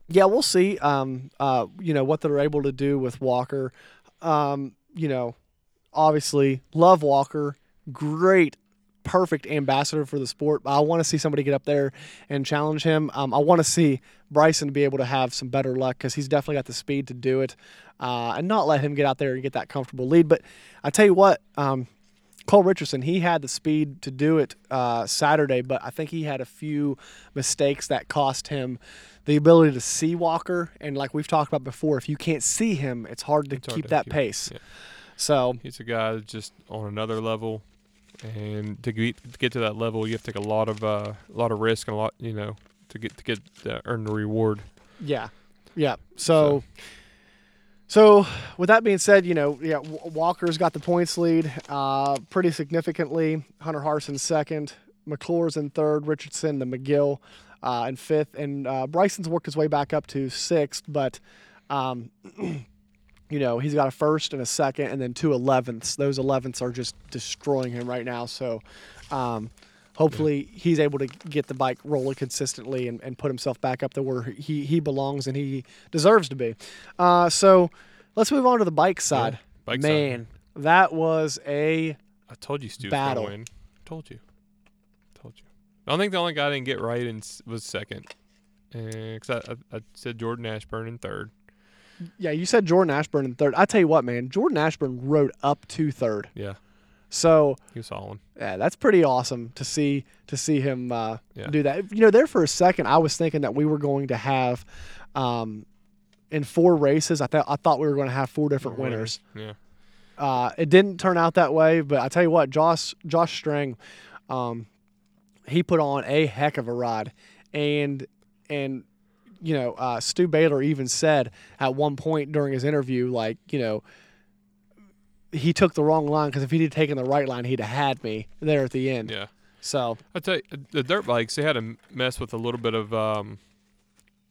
[SPEAKER 1] yeah, we'll see. Um, uh, you know what they're able to do with Walker. Um, you know, obviously, love Walker. Great, perfect ambassador for the sport. I want to see somebody get up there and challenge him. Um, I want to see Bryson be able to have some better luck because he's definitely got the speed to do it, uh, and not let him get out there and get that comfortable lead. But I tell you what. Um, Cole Richardson, he had the speed to do it uh, Saturday, but I think he had a few mistakes that cost him the ability to see Walker. And like we've talked about before, if you can't see him, it's hard to
[SPEAKER 2] It's hard
[SPEAKER 1] keep
[SPEAKER 2] to
[SPEAKER 1] that
[SPEAKER 2] keep-
[SPEAKER 1] pace.
[SPEAKER 2] yeah.
[SPEAKER 1] So
[SPEAKER 2] He's a guy that's just on another level, and to get to get to that level, you have to take a lot of uh, a lot of risk and a lot, you know, to get to get uh, earn the reward.
[SPEAKER 1] yeah, yeah. So. So, with that being said, you know, yeah, Walker's got the points lead uh, pretty significantly. Hunter Harson second, McClure's in third, Richardson, the McGill uh, in fifth, and uh, Bryson's worked his way back up to sixth. But, um, you know, he's got a first and a second, and then two 11ths. Those 11ths are just destroying him right now. So, um, hopefully, he's able to get the bike rolling consistently and, and put himself back up to where he, he belongs and he deserves to be. Uh, so, let's move on to the bike side.
[SPEAKER 2] bike side.
[SPEAKER 1] Man, that was a
[SPEAKER 2] I told you Stu Baylor. win. Told you. Told you. I don't think the only guy I didn't get right in, was second, because I, I, I said Jordan Ashburn in third.
[SPEAKER 1] Yeah. You said Jordan Ashburn in third. I tell you what, man, Jordan Ashburn rode up to third.
[SPEAKER 2] Yeah,
[SPEAKER 1] So
[SPEAKER 2] he was solid.
[SPEAKER 1] yeah, that's pretty awesome to see to see him uh,
[SPEAKER 2] Yeah.
[SPEAKER 1] do that. You know, there for a second, I was thinking that we were going to have. Um, in four races, I thought I thought we were going to have four different winners.
[SPEAKER 2] Yeah.
[SPEAKER 1] Uh, it didn't turn out that way, but I tell you what, Josh Josh Strang, um, he put on a heck of a ride, and and you know uh, Stu Baylor even said at one point during his interview, like you know, he took the wrong line because if he'd have taken the right line, he'd have had me there at the end.
[SPEAKER 2] Yeah.
[SPEAKER 1] So
[SPEAKER 2] I tell you, the dirt bikes they had to mess with a little bit of. Um,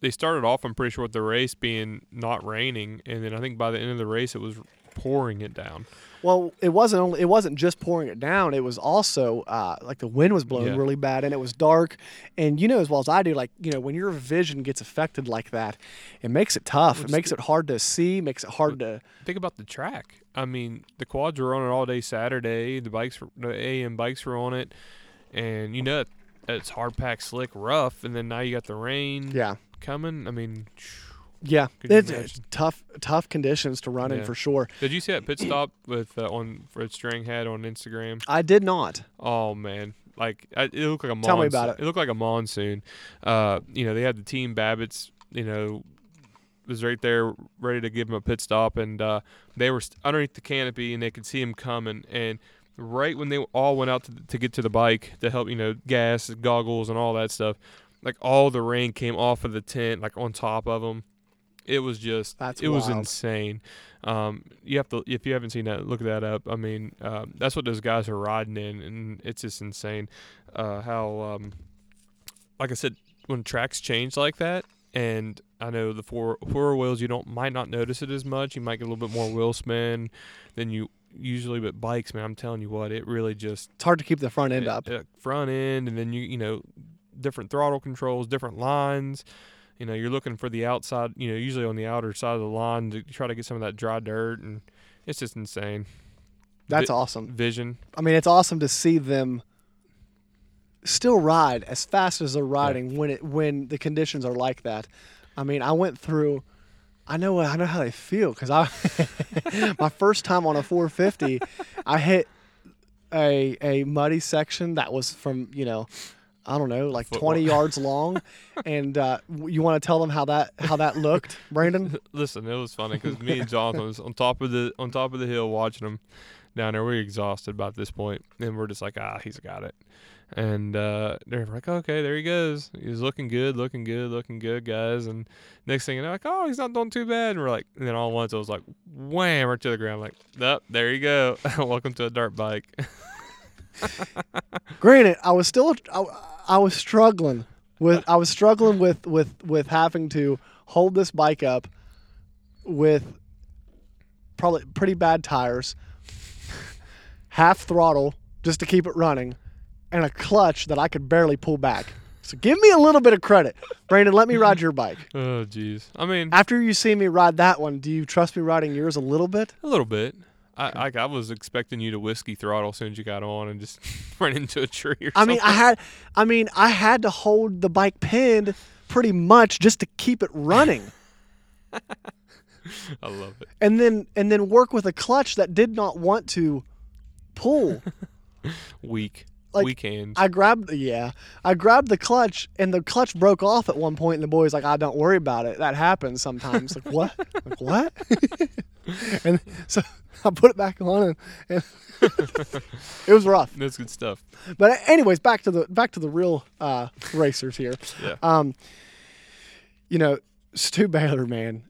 [SPEAKER 2] they started off, I'm pretty sure, with the race being not raining, and then I think by the end of the race it was pouring it down.
[SPEAKER 1] Well, it wasn't only it wasn't just pouring it down. It was also uh, like the wind was blowing
[SPEAKER 2] Yeah.
[SPEAKER 1] really bad, and it was dark. And you know as well as I do, like you know when your vision gets affected like that, it makes it tough. It makes
[SPEAKER 2] just
[SPEAKER 1] it hard to see. Makes it hard to.
[SPEAKER 2] Think about the track. I mean, the quads were on it all day Saturday. The bikes, were, the AM bikes were on it, and you know it's hard packed, slick, rough. And then now you got the rain
[SPEAKER 1] Yeah,
[SPEAKER 2] coming. I mean,
[SPEAKER 1] yeah. It's, it's tough, tough conditions to run in for sure.
[SPEAKER 2] did you see that pit stop with uh, on Fred String had on Instagram?
[SPEAKER 1] I did not.
[SPEAKER 2] Oh man, like I, it looked like a monsoon.
[SPEAKER 1] Tell me about it.
[SPEAKER 2] It looked like a monsoon. Uh, you know, they had the team Babbitt's. You know, was right there ready to give him a pit stop, and uh, they were underneath the canopy, and they could see him coming. And right when they all went out to, to get to the bike to help, you know, gas, goggles, and all that stuff, like all the rain came off of the tent, like on top of them. It was just,
[SPEAKER 1] That's
[SPEAKER 2] it was insane. Um, you have to, if you haven't seen that, look that up. I mean, um, that's what those guys are riding in, and it's just insane uh, how, um, like I said, when tracks change like that, and I know the four four wheels, you don't might not notice it as much. You might get a little bit more wheel spin than you usually. But bikes, man, I'm telling you what, it really just
[SPEAKER 1] It's hard to keep the front end
[SPEAKER 2] it-
[SPEAKER 1] up.
[SPEAKER 2] uh, front end, and then you you know different throttle controls, different lines. You know, you're looking for the outside. You know, usually on the outer side of the line to try to get some of that dry dirt, and it's just insane.
[SPEAKER 1] That's
[SPEAKER 2] Vi-
[SPEAKER 1] awesome.
[SPEAKER 2] Vision.
[SPEAKER 1] I mean, it's awesome to see them still ride as fast as they're riding when it when the conditions are like that. I mean, I went through. I know I know how they feel because I my first time on a 450, I hit a a muddy section that was from you know. I don't know, like
[SPEAKER 2] Football.
[SPEAKER 1] 20 yards long, and uh, you want to tell them how that how that looked, Brandon?
[SPEAKER 2] Listen, it was funny because me and Jonathan was on top of the on top of the hill watching him down there. We were exhausted by this point, and we're just like, ah, he's got it. And uh, they're like, okay, there he goes. He's looking good, looking good, looking good, guys. And next thing you know, like, oh, he's not doing too bad. And we're like, and then all at once, I was like, wham, right to the ground. Like, up, there you go. Welcome to a dirt bike.
[SPEAKER 1] Granted, I was still I, I was struggling with I was struggling with with with having to hold this bike up with probably pretty bad tires, half throttle just to keep it running, and a clutch that I could barely pull back. So give me a little bit of credit, Brandon. Let me ride your bike.
[SPEAKER 2] oh, jeez. I mean,
[SPEAKER 1] After you see me ride that one, do you trust me riding yours a little bit?
[SPEAKER 2] a little bit. I, I I was expecting you to whiskey throttle as soon as you got on and just run into a tree or
[SPEAKER 1] I
[SPEAKER 2] something.
[SPEAKER 1] mean, I had, I mean, I had to hold the bike pinned pretty much just to keep it running,
[SPEAKER 2] I love it.
[SPEAKER 1] and then and then work with a clutch that did not want to pull.
[SPEAKER 2] Weak.
[SPEAKER 1] Like,
[SPEAKER 2] Weak hands.
[SPEAKER 1] I grabbed, yeah, I grabbed the clutch, and the clutch broke off at one point, and the boy's like, "I don't worry about it. That happens sometimes." like what? Like what? and so I put it back on, and, and it was rough.
[SPEAKER 2] That's good stuff.
[SPEAKER 1] But anyways, back to the back to the real uh, racers here.
[SPEAKER 2] Yeah.
[SPEAKER 1] Um, you know, Stu Baylor, man.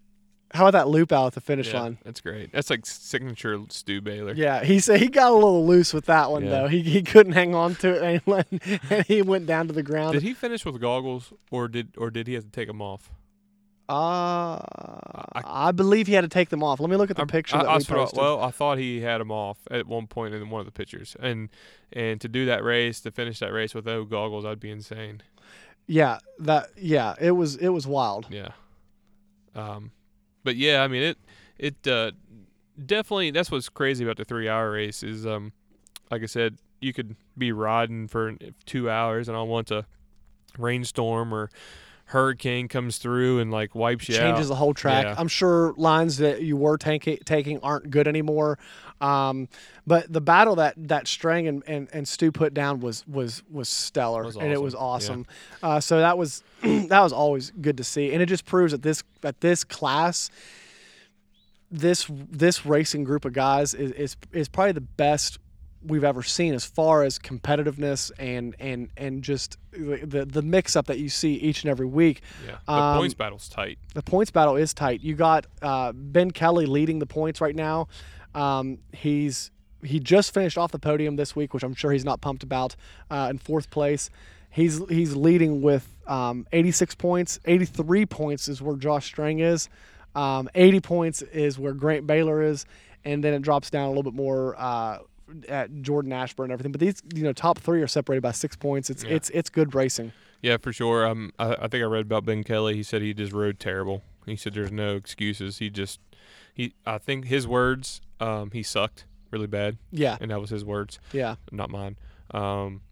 [SPEAKER 1] How about that loop out at the finish
[SPEAKER 2] yeah,
[SPEAKER 1] line?
[SPEAKER 2] That's great. That's like signature Stu Baylor.
[SPEAKER 1] Yeah, he said he got a little loose with that one
[SPEAKER 2] Yeah.
[SPEAKER 1] though. He, he couldn't hang on to it and, and he went down to the ground.
[SPEAKER 2] Did he finish with goggles, or did or did he have to take them off?
[SPEAKER 1] Uh, I, believe he had to take them off. Let me look at the
[SPEAKER 2] I-
[SPEAKER 1] picture
[SPEAKER 2] I,
[SPEAKER 1] that
[SPEAKER 2] I
[SPEAKER 1] we posted.
[SPEAKER 2] well, I thought he had them off at one point in one of the pictures, and and to do that race, to finish that race with no goggles, I'd be insane.
[SPEAKER 1] yeah, that yeah, it was it was wild.
[SPEAKER 2] Yeah. Um, but yeah, I mean it. It uh, definitely that's what's crazy about the three hour race is um, like I said, you could be riding for two hours, and on once a rainstorm or hurricane comes through and like wipes you out.
[SPEAKER 1] changes
[SPEAKER 2] out.
[SPEAKER 1] the whole track.
[SPEAKER 2] Yeah.
[SPEAKER 1] I'm sure lines that you were taking taking aren't good anymore. Um, but the battle that that Strang and, and, and Stu put down was was was stellar,
[SPEAKER 2] Was
[SPEAKER 1] and it was
[SPEAKER 2] awesome.
[SPEAKER 1] awesome. Uh, so that was that was always good to see, and it just proves that this that this class. This this racing group of guys is, is is probably the best we've ever seen as far as competitiveness and and and just the the mix up that you see each and every week.
[SPEAKER 2] Yeah, the
[SPEAKER 1] Um,
[SPEAKER 2] points battle's tight.
[SPEAKER 1] The points battle is tight. You got uh, Ben Kelly leading the points right now. Um, he's he just finished off the podium this week, which I'm sure he's not pumped about. Uh, in fourth place, he's he's leading with um, 86 points. 83 points is where Josh Strang is. Um, 80 points is where Grant Baylor is, and then it drops down a little bit more. Uh, at Jordan Ashburn and everything, but these you know top three are separated by six points. It's
[SPEAKER 2] Yeah.
[SPEAKER 1] it's it's good racing.
[SPEAKER 2] Yeah, for sure. Um, I, I think I read about Ben Kelly. He said he just rode terrible. He said there's no excuses. He just he. I think his words. Um, he sucked really bad,
[SPEAKER 1] Yeah,
[SPEAKER 2] and that was his words,
[SPEAKER 1] yeah,
[SPEAKER 2] not mine. Um,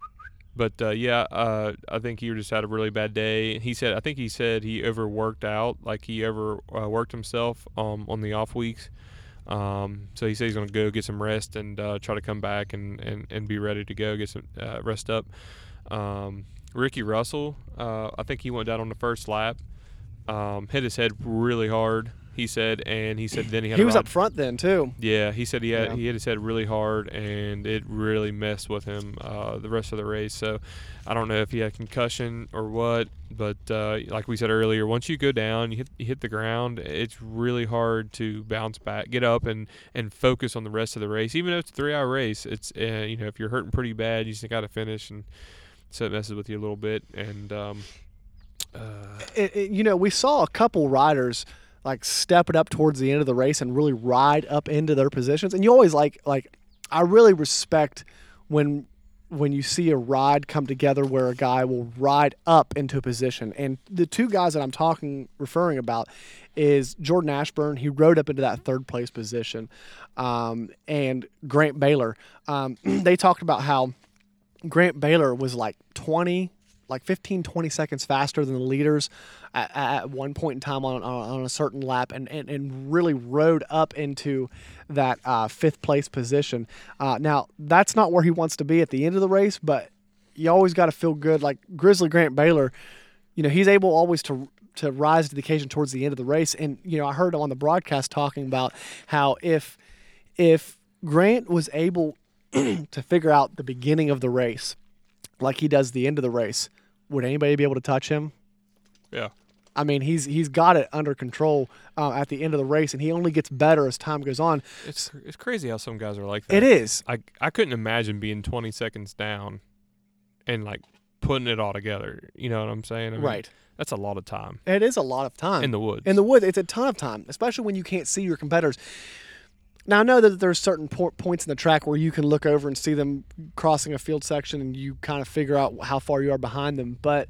[SPEAKER 2] but uh, yeah, uh, I think he just had a really bad day. He said, I think he said he overworked out, like he over uh, worked himself um, on the off weeks. Um, so he said he's going to go get some rest and uh, try to come back and, and, and be ready to go, get some uh, rest up. Um, Ricky Russell, uh, I think he went down on the first lap, um, hit his head really hard. He said, and he said then he had
[SPEAKER 1] he was up front then too.
[SPEAKER 2] yeah, he said he had
[SPEAKER 1] Yeah.
[SPEAKER 2] he hit his head really hard, and it really messed with him uh, the rest of the race. So I don't know if he had concussion or what, but uh, like we said earlier, once you go down, you hit you hit the ground, it's really hard to bounce back, get up, and and focus on the rest of the race. Even though it's a three hour race, it's uh, you know if you're hurting pretty bad, you just got to finish, and so it messes with you a little bit. And um, uh,
[SPEAKER 1] it, it- you know, we saw a couple riders like step it up towards the end of the race and really ride up into their positions. And you always like like I really respect when when you see a ride come together where a guy will ride up into a position. And the two guys that I'm talking, referring about, is Jordan Ashburn. He rode up into that third place position, um, and Grant Baylor. Um, they talked about how Grant Baylor was like 20, like 15, 20 seconds faster than the leaders at, at one point in time on, on, on a certain lap and, and, and really rode up into that uh, fifth place position. Uh, now, that's not where he wants to be at the end of the race, but you always got to feel good. Like Grizzly Grant Baylor, you know, he's able always to to rise to the occasion towards the end of the race. And you know, I heard him on the broadcast talking about how if if Grant was able to figure out the beginning of the race, like he does the end of the race, would anybody be able to touch him?
[SPEAKER 2] Yeah.
[SPEAKER 1] I mean, he's he's got it under control uh, at the end of the race, and he only gets better as time goes on.
[SPEAKER 2] It's it's crazy how some guys are like that.
[SPEAKER 1] It is.
[SPEAKER 2] I I couldn't imagine being 20 seconds down and like putting it all together. You know what I'm saying? I mean,
[SPEAKER 1] Right.
[SPEAKER 2] That's a lot of time
[SPEAKER 1] It is a lot of time
[SPEAKER 2] in the woods.
[SPEAKER 1] In the woods, it's a ton of time, especially when you can't see your competitors. Now I know that there's certain po- points in the track where you can look over and see them crossing a field section, and you kind of figure out how far you are behind them. But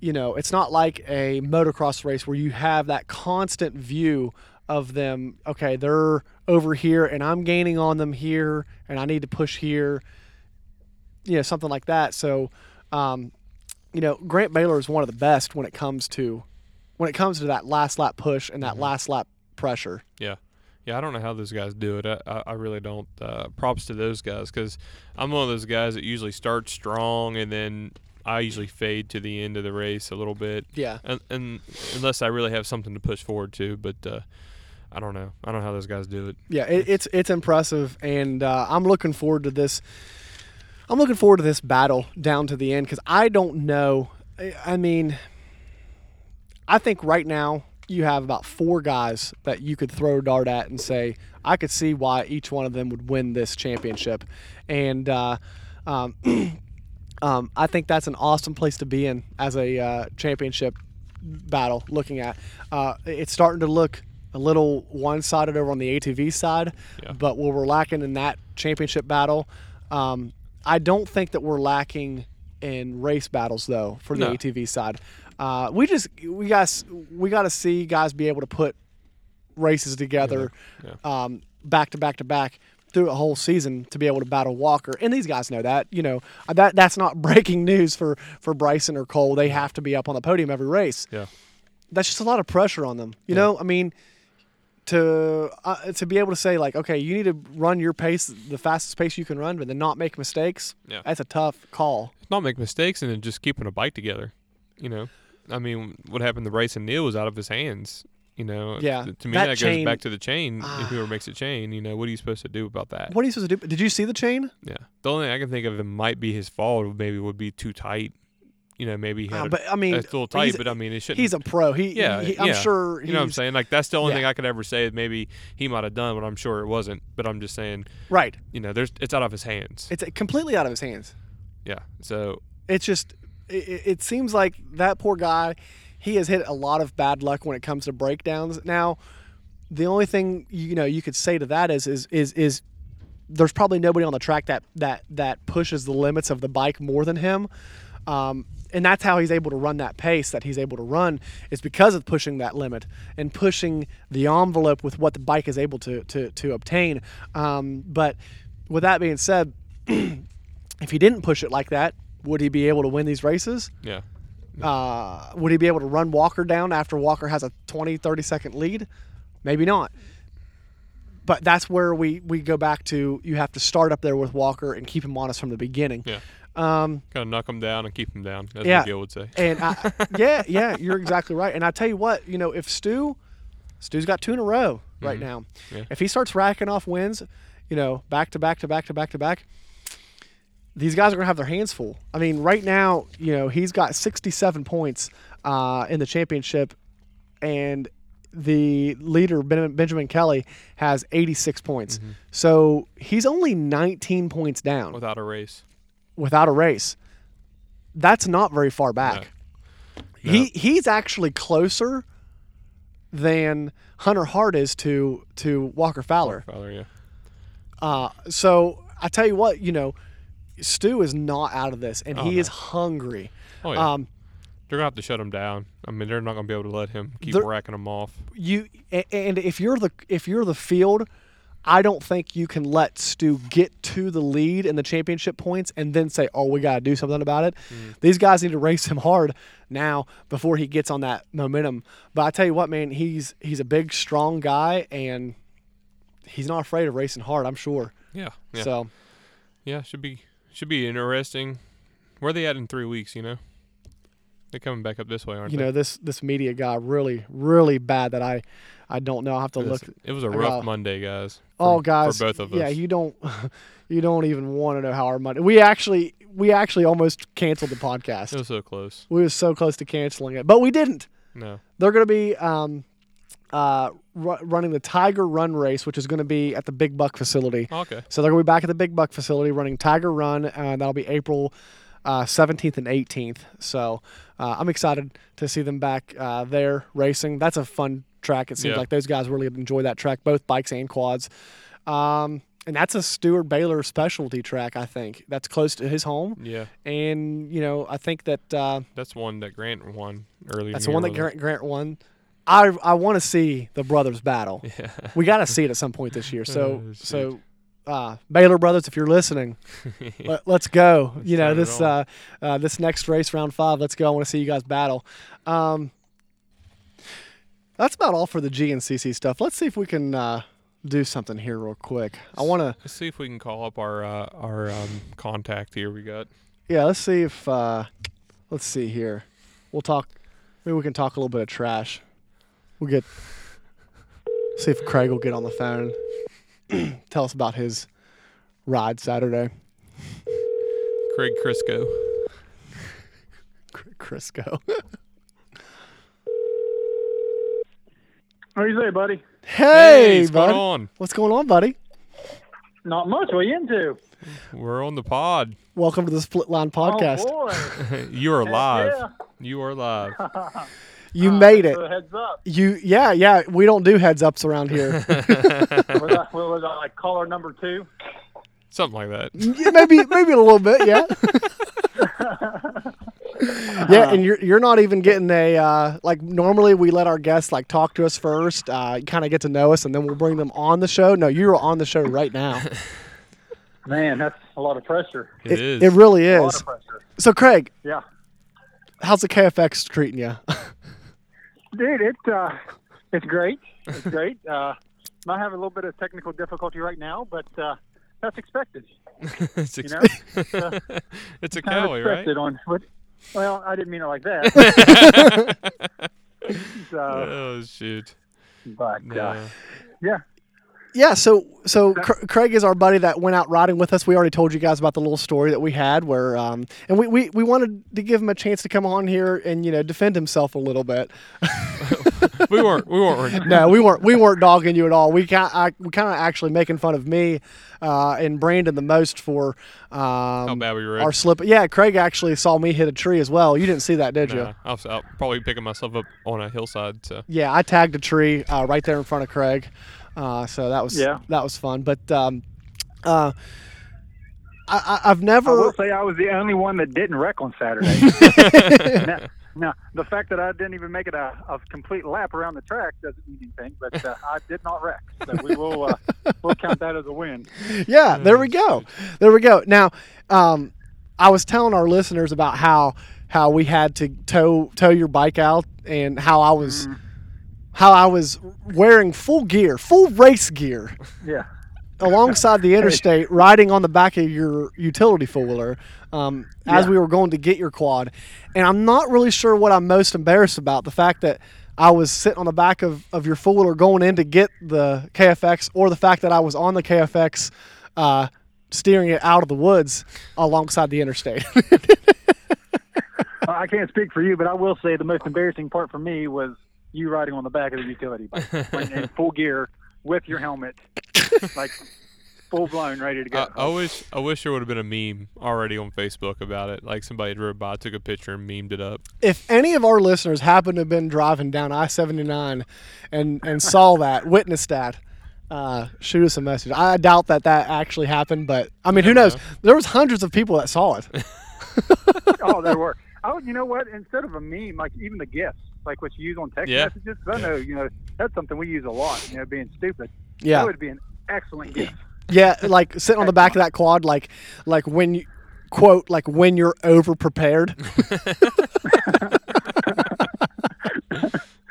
[SPEAKER 1] you know, it's not like a motocross race where you have that constant view of them. Okay, they're over here, and I'm gaining on them here, and I need to push here. You know, something like that. So, um, you know, Grant Baylor is one of the best when it comes to when it comes to that last lap push and that
[SPEAKER 2] Mm-hmm.
[SPEAKER 1] last lap pressure.
[SPEAKER 2] Yeah. Yeah, I don't know how those guys do it. I, I, I really don't. Uh, props to those guys because I'm one of those guys that usually starts strong and then I usually fade to the end of the race a little bit,
[SPEAKER 1] Yeah.
[SPEAKER 2] and, and unless I really have something to push forward to. But uh, I don't know. I don't know how those guys do it.
[SPEAKER 1] Yeah, it, it's it's impressive, and uh, I'm looking forward to this. I'm looking forward to this battle down to the end because I don't know. I- I mean, I think right now you have about four guys that you could throw a dart at and say I could see why each one of them would win this championship, and uh, um, um, I think that's an awesome place to be in as a uh, championship battle. Looking at, uh, it's starting to look a little one-sided over on the ATV side,
[SPEAKER 2] Yeah.
[SPEAKER 1] but where we're lacking in that championship battle, um, I don't think that we're lacking in race battles though for the
[SPEAKER 2] No.
[SPEAKER 1] ATV side. Uh, we just we got we got to see guys be able to put races together
[SPEAKER 2] Yeah.
[SPEAKER 1] um, back to back to back through a whole season to be able to battle Walker. And these guys know that. You know uh, that that's not breaking news for for Bryson or Cole. They have to be up on the podium every race.
[SPEAKER 2] Yeah.
[SPEAKER 1] That's just a lot of pressure on them. You know, I mean. To uh, to be able to say like okay you need to run your pace the fastest pace you can run but then not make mistakes
[SPEAKER 2] Yeah.
[SPEAKER 1] that's a tough call
[SPEAKER 2] Not make mistakes and then just keeping a bike together. You know, I mean, what happened to Bryson Neal was out of his hands. You know,
[SPEAKER 1] Yeah,
[SPEAKER 2] To, me,
[SPEAKER 1] that
[SPEAKER 2] that,
[SPEAKER 1] chain-
[SPEAKER 2] goes back to the chain.
[SPEAKER 1] Ah.
[SPEAKER 2] if whoever makes a chain, you know, what are you supposed to do about that?
[SPEAKER 1] what are you supposed to do did you see the chain
[SPEAKER 2] Yeah. The only thing I can think of that might be his fault maybe would be too tight. You know, maybe he
[SPEAKER 1] Uh,
[SPEAKER 2] had a-
[SPEAKER 1] but I mean
[SPEAKER 2] it's a little tight, but I mean, it shouldn't.
[SPEAKER 1] he's a pro he
[SPEAKER 2] yeah,
[SPEAKER 1] he- I'm
[SPEAKER 2] yeah.
[SPEAKER 1] sure
[SPEAKER 2] You know what I'm saying? Like that's the only
[SPEAKER 1] Yeah.
[SPEAKER 2] thing I could ever say. Maybe he might have done, but I'm sure it wasn't. But I'm just saying,
[SPEAKER 1] right
[SPEAKER 2] you know, there's it's out of his hands.
[SPEAKER 1] it's completely out of his hands
[SPEAKER 2] yeah. So
[SPEAKER 1] it's just it, it- seems like that poor guy he has hit a lot of bad luck when it comes to breakdowns. Now the only thing you know you could say to that is is is is there's probably nobody on the track that that that pushes the limits of the bike more than him. Um, and that's how he's able to run that pace that he's able to run is because of pushing that limit and pushing the envelope with what the bike is able to to, to obtain. Um, but with that being said if he didn't push it like that would he be able to win these races
[SPEAKER 2] yeah.
[SPEAKER 1] uh, would he be able to run Walker down after Walker has a 20, 30 second lead? Maybe not. But that's where we, we go back to you have to start up there with Walker and keep him honest from the beginning.
[SPEAKER 2] Yeah.
[SPEAKER 1] Um,
[SPEAKER 2] Kind of knock him down and keep him down, as
[SPEAKER 1] Yeah.
[SPEAKER 2] Miguel would say.
[SPEAKER 1] and I, yeah, yeah, you're exactly right. And I tell you what, you know, if Stu, Stu's got two in a row right now.
[SPEAKER 2] Yeah.
[SPEAKER 1] If he starts racking off wins, you know, back to back to back to back to back, these guys are going to have their hands full. I mean, right now, you know, he's got 67 points uh, in the championship, and the leader, Ben- Benjamin Kelly, has 86 points. So he's only 19 points down
[SPEAKER 2] Without a race.
[SPEAKER 1] without a race. That's not very far back.
[SPEAKER 2] No.
[SPEAKER 1] He he's actually closer than Hunter Hart is to to Walker Fowler.
[SPEAKER 2] Fowler, yeah.
[SPEAKER 1] Uh, so I tell you what, you know, Stu is not out of this, and
[SPEAKER 2] Oh,
[SPEAKER 1] he
[SPEAKER 2] no.
[SPEAKER 1] is hungry.
[SPEAKER 2] Oh yeah.
[SPEAKER 1] Um,
[SPEAKER 2] they're gonna have to shut him down. I mean, they're not gonna be able to let him keep racking them off.
[SPEAKER 1] you and if you're the if you're the field, I don't think you can let Stu get to the lead in the championship points and then say, "Oh, we got to do something about it." These guys need to race him hard now before he gets on that momentum. But I tell you what, man, he's he's a big, strong guy, and he's not afraid of racing hard. I'm sure.
[SPEAKER 2] Yeah. Yeah.
[SPEAKER 1] So
[SPEAKER 2] yeah. Should be should be interesting. Where are they at in three weeks? You know. They're coming back up this way, aren't
[SPEAKER 1] you
[SPEAKER 2] they?
[SPEAKER 1] You know this this media guy really really bad that I I don't know. I have to
[SPEAKER 2] It was,
[SPEAKER 1] look.
[SPEAKER 2] it was a rough
[SPEAKER 1] got-
[SPEAKER 2] Monday, guys.
[SPEAKER 1] Oh,
[SPEAKER 2] for-
[SPEAKER 1] guys,
[SPEAKER 2] for both of us.
[SPEAKER 1] yeah, you don't, you don't even want to know how our money. We actually, we actually almost canceled the podcast.
[SPEAKER 2] It was so close.
[SPEAKER 1] we were so close to canceling it, but we didn't.
[SPEAKER 2] No.
[SPEAKER 1] They're going to be um, uh, ru- running the Tiger Run race, which is going to be at the Big Buck facility.
[SPEAKER 2] Okay.
[SPEAKER 1] So they're going to be back at the Big Buck facility running Tiger Run, and that'll be April uh, 17th and 18th. So uh, I'm excited to see them back uh, there racing. That's a fun track. It seems
[SPEAKER 2] Yeah.
[SPEAKER 1] like those guys really enjoy that track, both bikes and quads. Um, and that's a Stuart Baylor specialty track, I think. That's close to his home.
[SPEAKER 2] Yeah.
[SPEAKER 1] And, you know, I think that uh,
[SPEAKER 2] That's one that Grant won earlier.
[SPEAKER 1] that's the one that Grant, Grant won. I, I want to see the brothers battle.
[SPEAKER 2] wasn't?
[SPEAKER 1] We got to see it at some point this year. So
[SPEAKER 2] Oh,
[SPEAKER 1] so uh, Baylor brothers, if you're listening,
[SPEAKER 2] Yeah.
[SPEAKER 1] let, us go. you know this uh, uh, this next race, round five. Let's go. I want to see you guys battle. Um, that's about all for the GNCC stuff. Let's see if we can uh, do something here real quick. I want to.
[SPEAKER 2] Let's see if we can call up our uh, our um, contact here. We got.
[SPEAKER 1] Yeah, let's see if. Uh, let's see here. We'll talk. Maybe we can talk a little bit of trash. We'll get. See if Craig will get on the phone. Tell us about his ride Saturday.
[SPEAKER 2] Craig Crisco.
[SPEAKER 1] Cr- Crisco.
[SPEAKER 4] What do you say, buddy?
[SPEAKER 1] hey,
[SPEAKER 2] what's
[SPEAKER 1] bud.
[SPEAKER 2] going on?
[SPEAKER 1] What's going on, buddy?
[SPEAKER 4] Not much. What are you into?
[SPEAKER 2] We're on the pod.
[SPEAKER 1] Welcome to the Split Line oh, podcast.
[SPEAKER 4] Oh, boy.
[SPEAKER 2] you are live.
[SPEAKER 4] yeah.
[SPEAKER 2] You are live.
[SPEAKER 1] you
[SPEAKER 4] Uh,
[SPEAKER 1] made it.
[SPEAKER 4] for heads up.
[SPEAKER 1] You, yeah, yeah. We don't do heads ups around here.
[SPEAKER 4] was, I, was I like caller number two?
[SPEAKER 2] Something like that.
[SPEAKER 1] Yeah, maybe, maybe a little bit. Yeah. yeah, and you're you're not even getting a uh, like normally we let our guests like talk to us first, uh, kind of get to know us, and then we'll bring them on the show. No, you're on the show right now.
[SPEAKER 4] Man, that's a lot of pressure.
[SPEAKER 2] it is.
[SPEAKER 1] It really
[SPEAKER 4] A lot
[SPEAKER 1] is.
[SPEAKER 4] of pressure.
[SPEAKER 1] So, Craig,
[SPEAKER 4] Yeah.
[SPEAKER 1] how's the KFX treating you?
[SPEAKER 4] Dude, it, uh, it's great. It's great. Uh, might have a little bit of technical difficulty right now, but uh, that's expected.
[SPEAKER 2] it's,
[SPEAKER 4] You
[SPEAKER 2] ex-
[SPEAKER 4] know?
[SPEAKER 2] it's a Kawi, right?
[SPEAKER 4] on what? Well, I didn't mean it like that. so,
[SPEAKER 2] oh shoot.
[SPEAKER 4] but
[SPEAKER 2] No.
[SPEAKER 4] uh, yeah,
[SPEAKER 1] Yeah, so so Cr- Craig is our buddy that went out riding with us. We already told you guys about the little story that we had where um and we, we, we wanted to give him a chance to come on here and you know defend himself a little bit.
[SPEAKER 2] we weren't. We weren't.
[SPEAKER 1] no, we weren't we weren't dogging you at all. We kind I, we kind of actually making fun of me uh, and Brandon the most for um,
[SPEAKER 2] How bad we were.
[SPEAKER 1] our slip. Yeah, Craig actually saw me hit a tree as well. You didn't see that, did you?
[SPEAKER 2] Nah, I was out probably picking myself up on a hillside. So
[SPEAKER 1] Yeah, I tagged a tree uh, right there in front of Craig, uh, so that was
[SPEAKER 4] Yeah.
[SPEAKER 1] that was fun. But um, uh, I, I, I've
[SPEAKER 4] I
[SPEAKER 1] never.
[SPEAKER 4] will say I was the only one that didn't wreck on Saturday. now, now, the fact that I didn't even make it a, a complete lap around the track doesn't mean anything, but uh, I did not wreck. So we will uh, we'll count that as a win.
[SPEAKER 1] yeah, there we go, there we go. Now, um, I was telling our listeners about how how we had to tow tow your bike out and how I was how I was wearing full gear, full race gear.
[SPEAKER 4] Yeah.
[SPEAKER 1] alongside the interstate, riding on the back of your utility four wheeler, um, as
[SPEAKER 4] Yeah.
[SPEAKER 1] we were going to get your quad. And I'm not really sure what I'm most embarrassed about the fact that I was sitting on the back of, of your four wheeler going in to get the KFX, or the fact that I was on the KFX uh, steering it out of the woods alongside the interstate.
[SPEAKER 4] I can't speak for you, but I will say the most embarrassing part for me was you riding on the back of the utility bike in in full gear with your helmet, like full blown, ready to go.
[SPEAKER 2] I, I wish. I wish there would have been a meme already on Facebook about it. Like somebody drove by, took a picture, and memed it up.
[SPEAKER 1] if any of our listeners happen to have been driving down I 79 and, and saw that, witnessed that, uh, shoot us a message. I doubt that that actually happened, but I mean, who knows?
[SPEAKER 2] know.
[SPEAKER 1] There was hundreds of people that saw it.
[SPEAKER 4] oh, there were. Oh, you know what? Instead of a meme, like even the gifts, like what you use on text
[SPEAKER 2] Yeah.
[SPEAKER 4] messages, 'cause I know you know that's something we use a lot. You know, being stupid.
[SPEAKER 1] Yeah.
[SPEAKER 4] That would be an excellent gift.
[SPEAKER 1] Yeah, like sitting on the back of that quad, like like when you quote like when you're over prepared.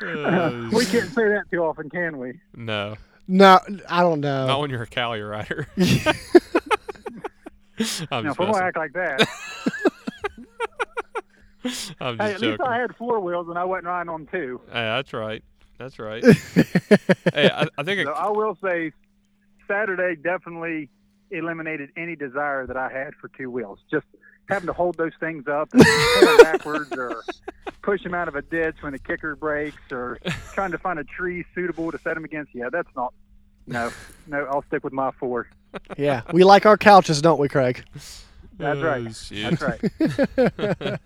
[SPEAKER 2] Uh,
[SPEAKER 4] we can't say that too often, can we?
[SPEAKER 2] no,
[SPEAKER 1] no, I don't know.
[SPEAKER 2] not when you're a Kawi rider. I'm
[SPEAKER 4] Now,
[SPEAKER 2] just
[SPEAKER 4] if I'm gonna act like that,
[SPEAKER 2] I'm
[SPEAKER 4] hey,
[SPEAKER 2] just
[SPEAKER 4] at least. I had four wheels and I wasn't riding on two.
[SPEAKER 2] Hey, that's right. That's right. hey, I, I think
[SPEAKER 4] So
[SPEAKER 2] I,
[SPEAKER 4] I will say, Saturday definitely eliminated any desire that I had for two wheels. Just having to hold those things up and pull them backwards or push them out of a ditch when the kicker breaks or trying to find a tree suitable to set them against. Yeah, that's not. No, no, I'll stick with my four.
[SPEAKER 1] yeah, we like our couches, don't we, Craig?
[SPEAKER 4] That's
[SPEAKER 2] Oh,
[SPEAKER 4] right.
[SPEAKER 2] shoot.
[SPEAKER 4] That's right.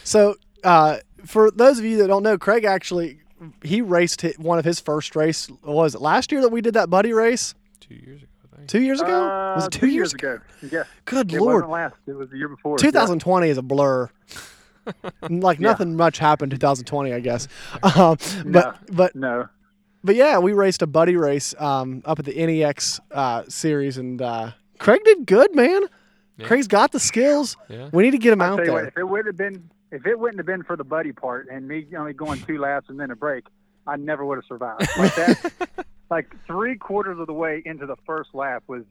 [SPEAKER 1] So, uh, for those of you that don't know, Craig actually he raced one of his first race. what Was it last year that we did that buddy race?
[SPEAKER 2] Two years ago,
[SPEAKER 1] Two years ago?
[SPEAKER 4] Uh,
[SPEAKER 1] was it two, years ago?
[SPEAKER 4] ago? Yeah.
[SPEAKER 1] Good
[SPEAKER 4] It
[SPEAKER 1] lord.
[SPEAKER 4] wasn't last. It was the year before.
[SPEAKER 1] 2020 is a blur. like
[SPEAKER 4] Yeah.
[SPEAKER 1] nothing much happened 2020, I guess. Um, but but
[SPEAKER 4] No.
[SPEAKER 1] but yeah, we raced a buddy race um, up at the NEX uh, series, and uh, Craig did good, man.
[SPEAKER 2] Yeah.
[SPEAKER 1] Craig's got the skills.
[SPEAKER 2] Yeah.
[SPEAKER 1] We need to get him
[SPEAKER 4] I'll
[SPEAKER 1] out
[SPEAKER 4] tell you
[SPEAKER 1] there.
[SPEAKER 4] what, if it would have been, if it wouldn't have been for the buddy part and me only going two laps and then a break, I never would have survived. Like that, like three quarters of the way into the first lap was,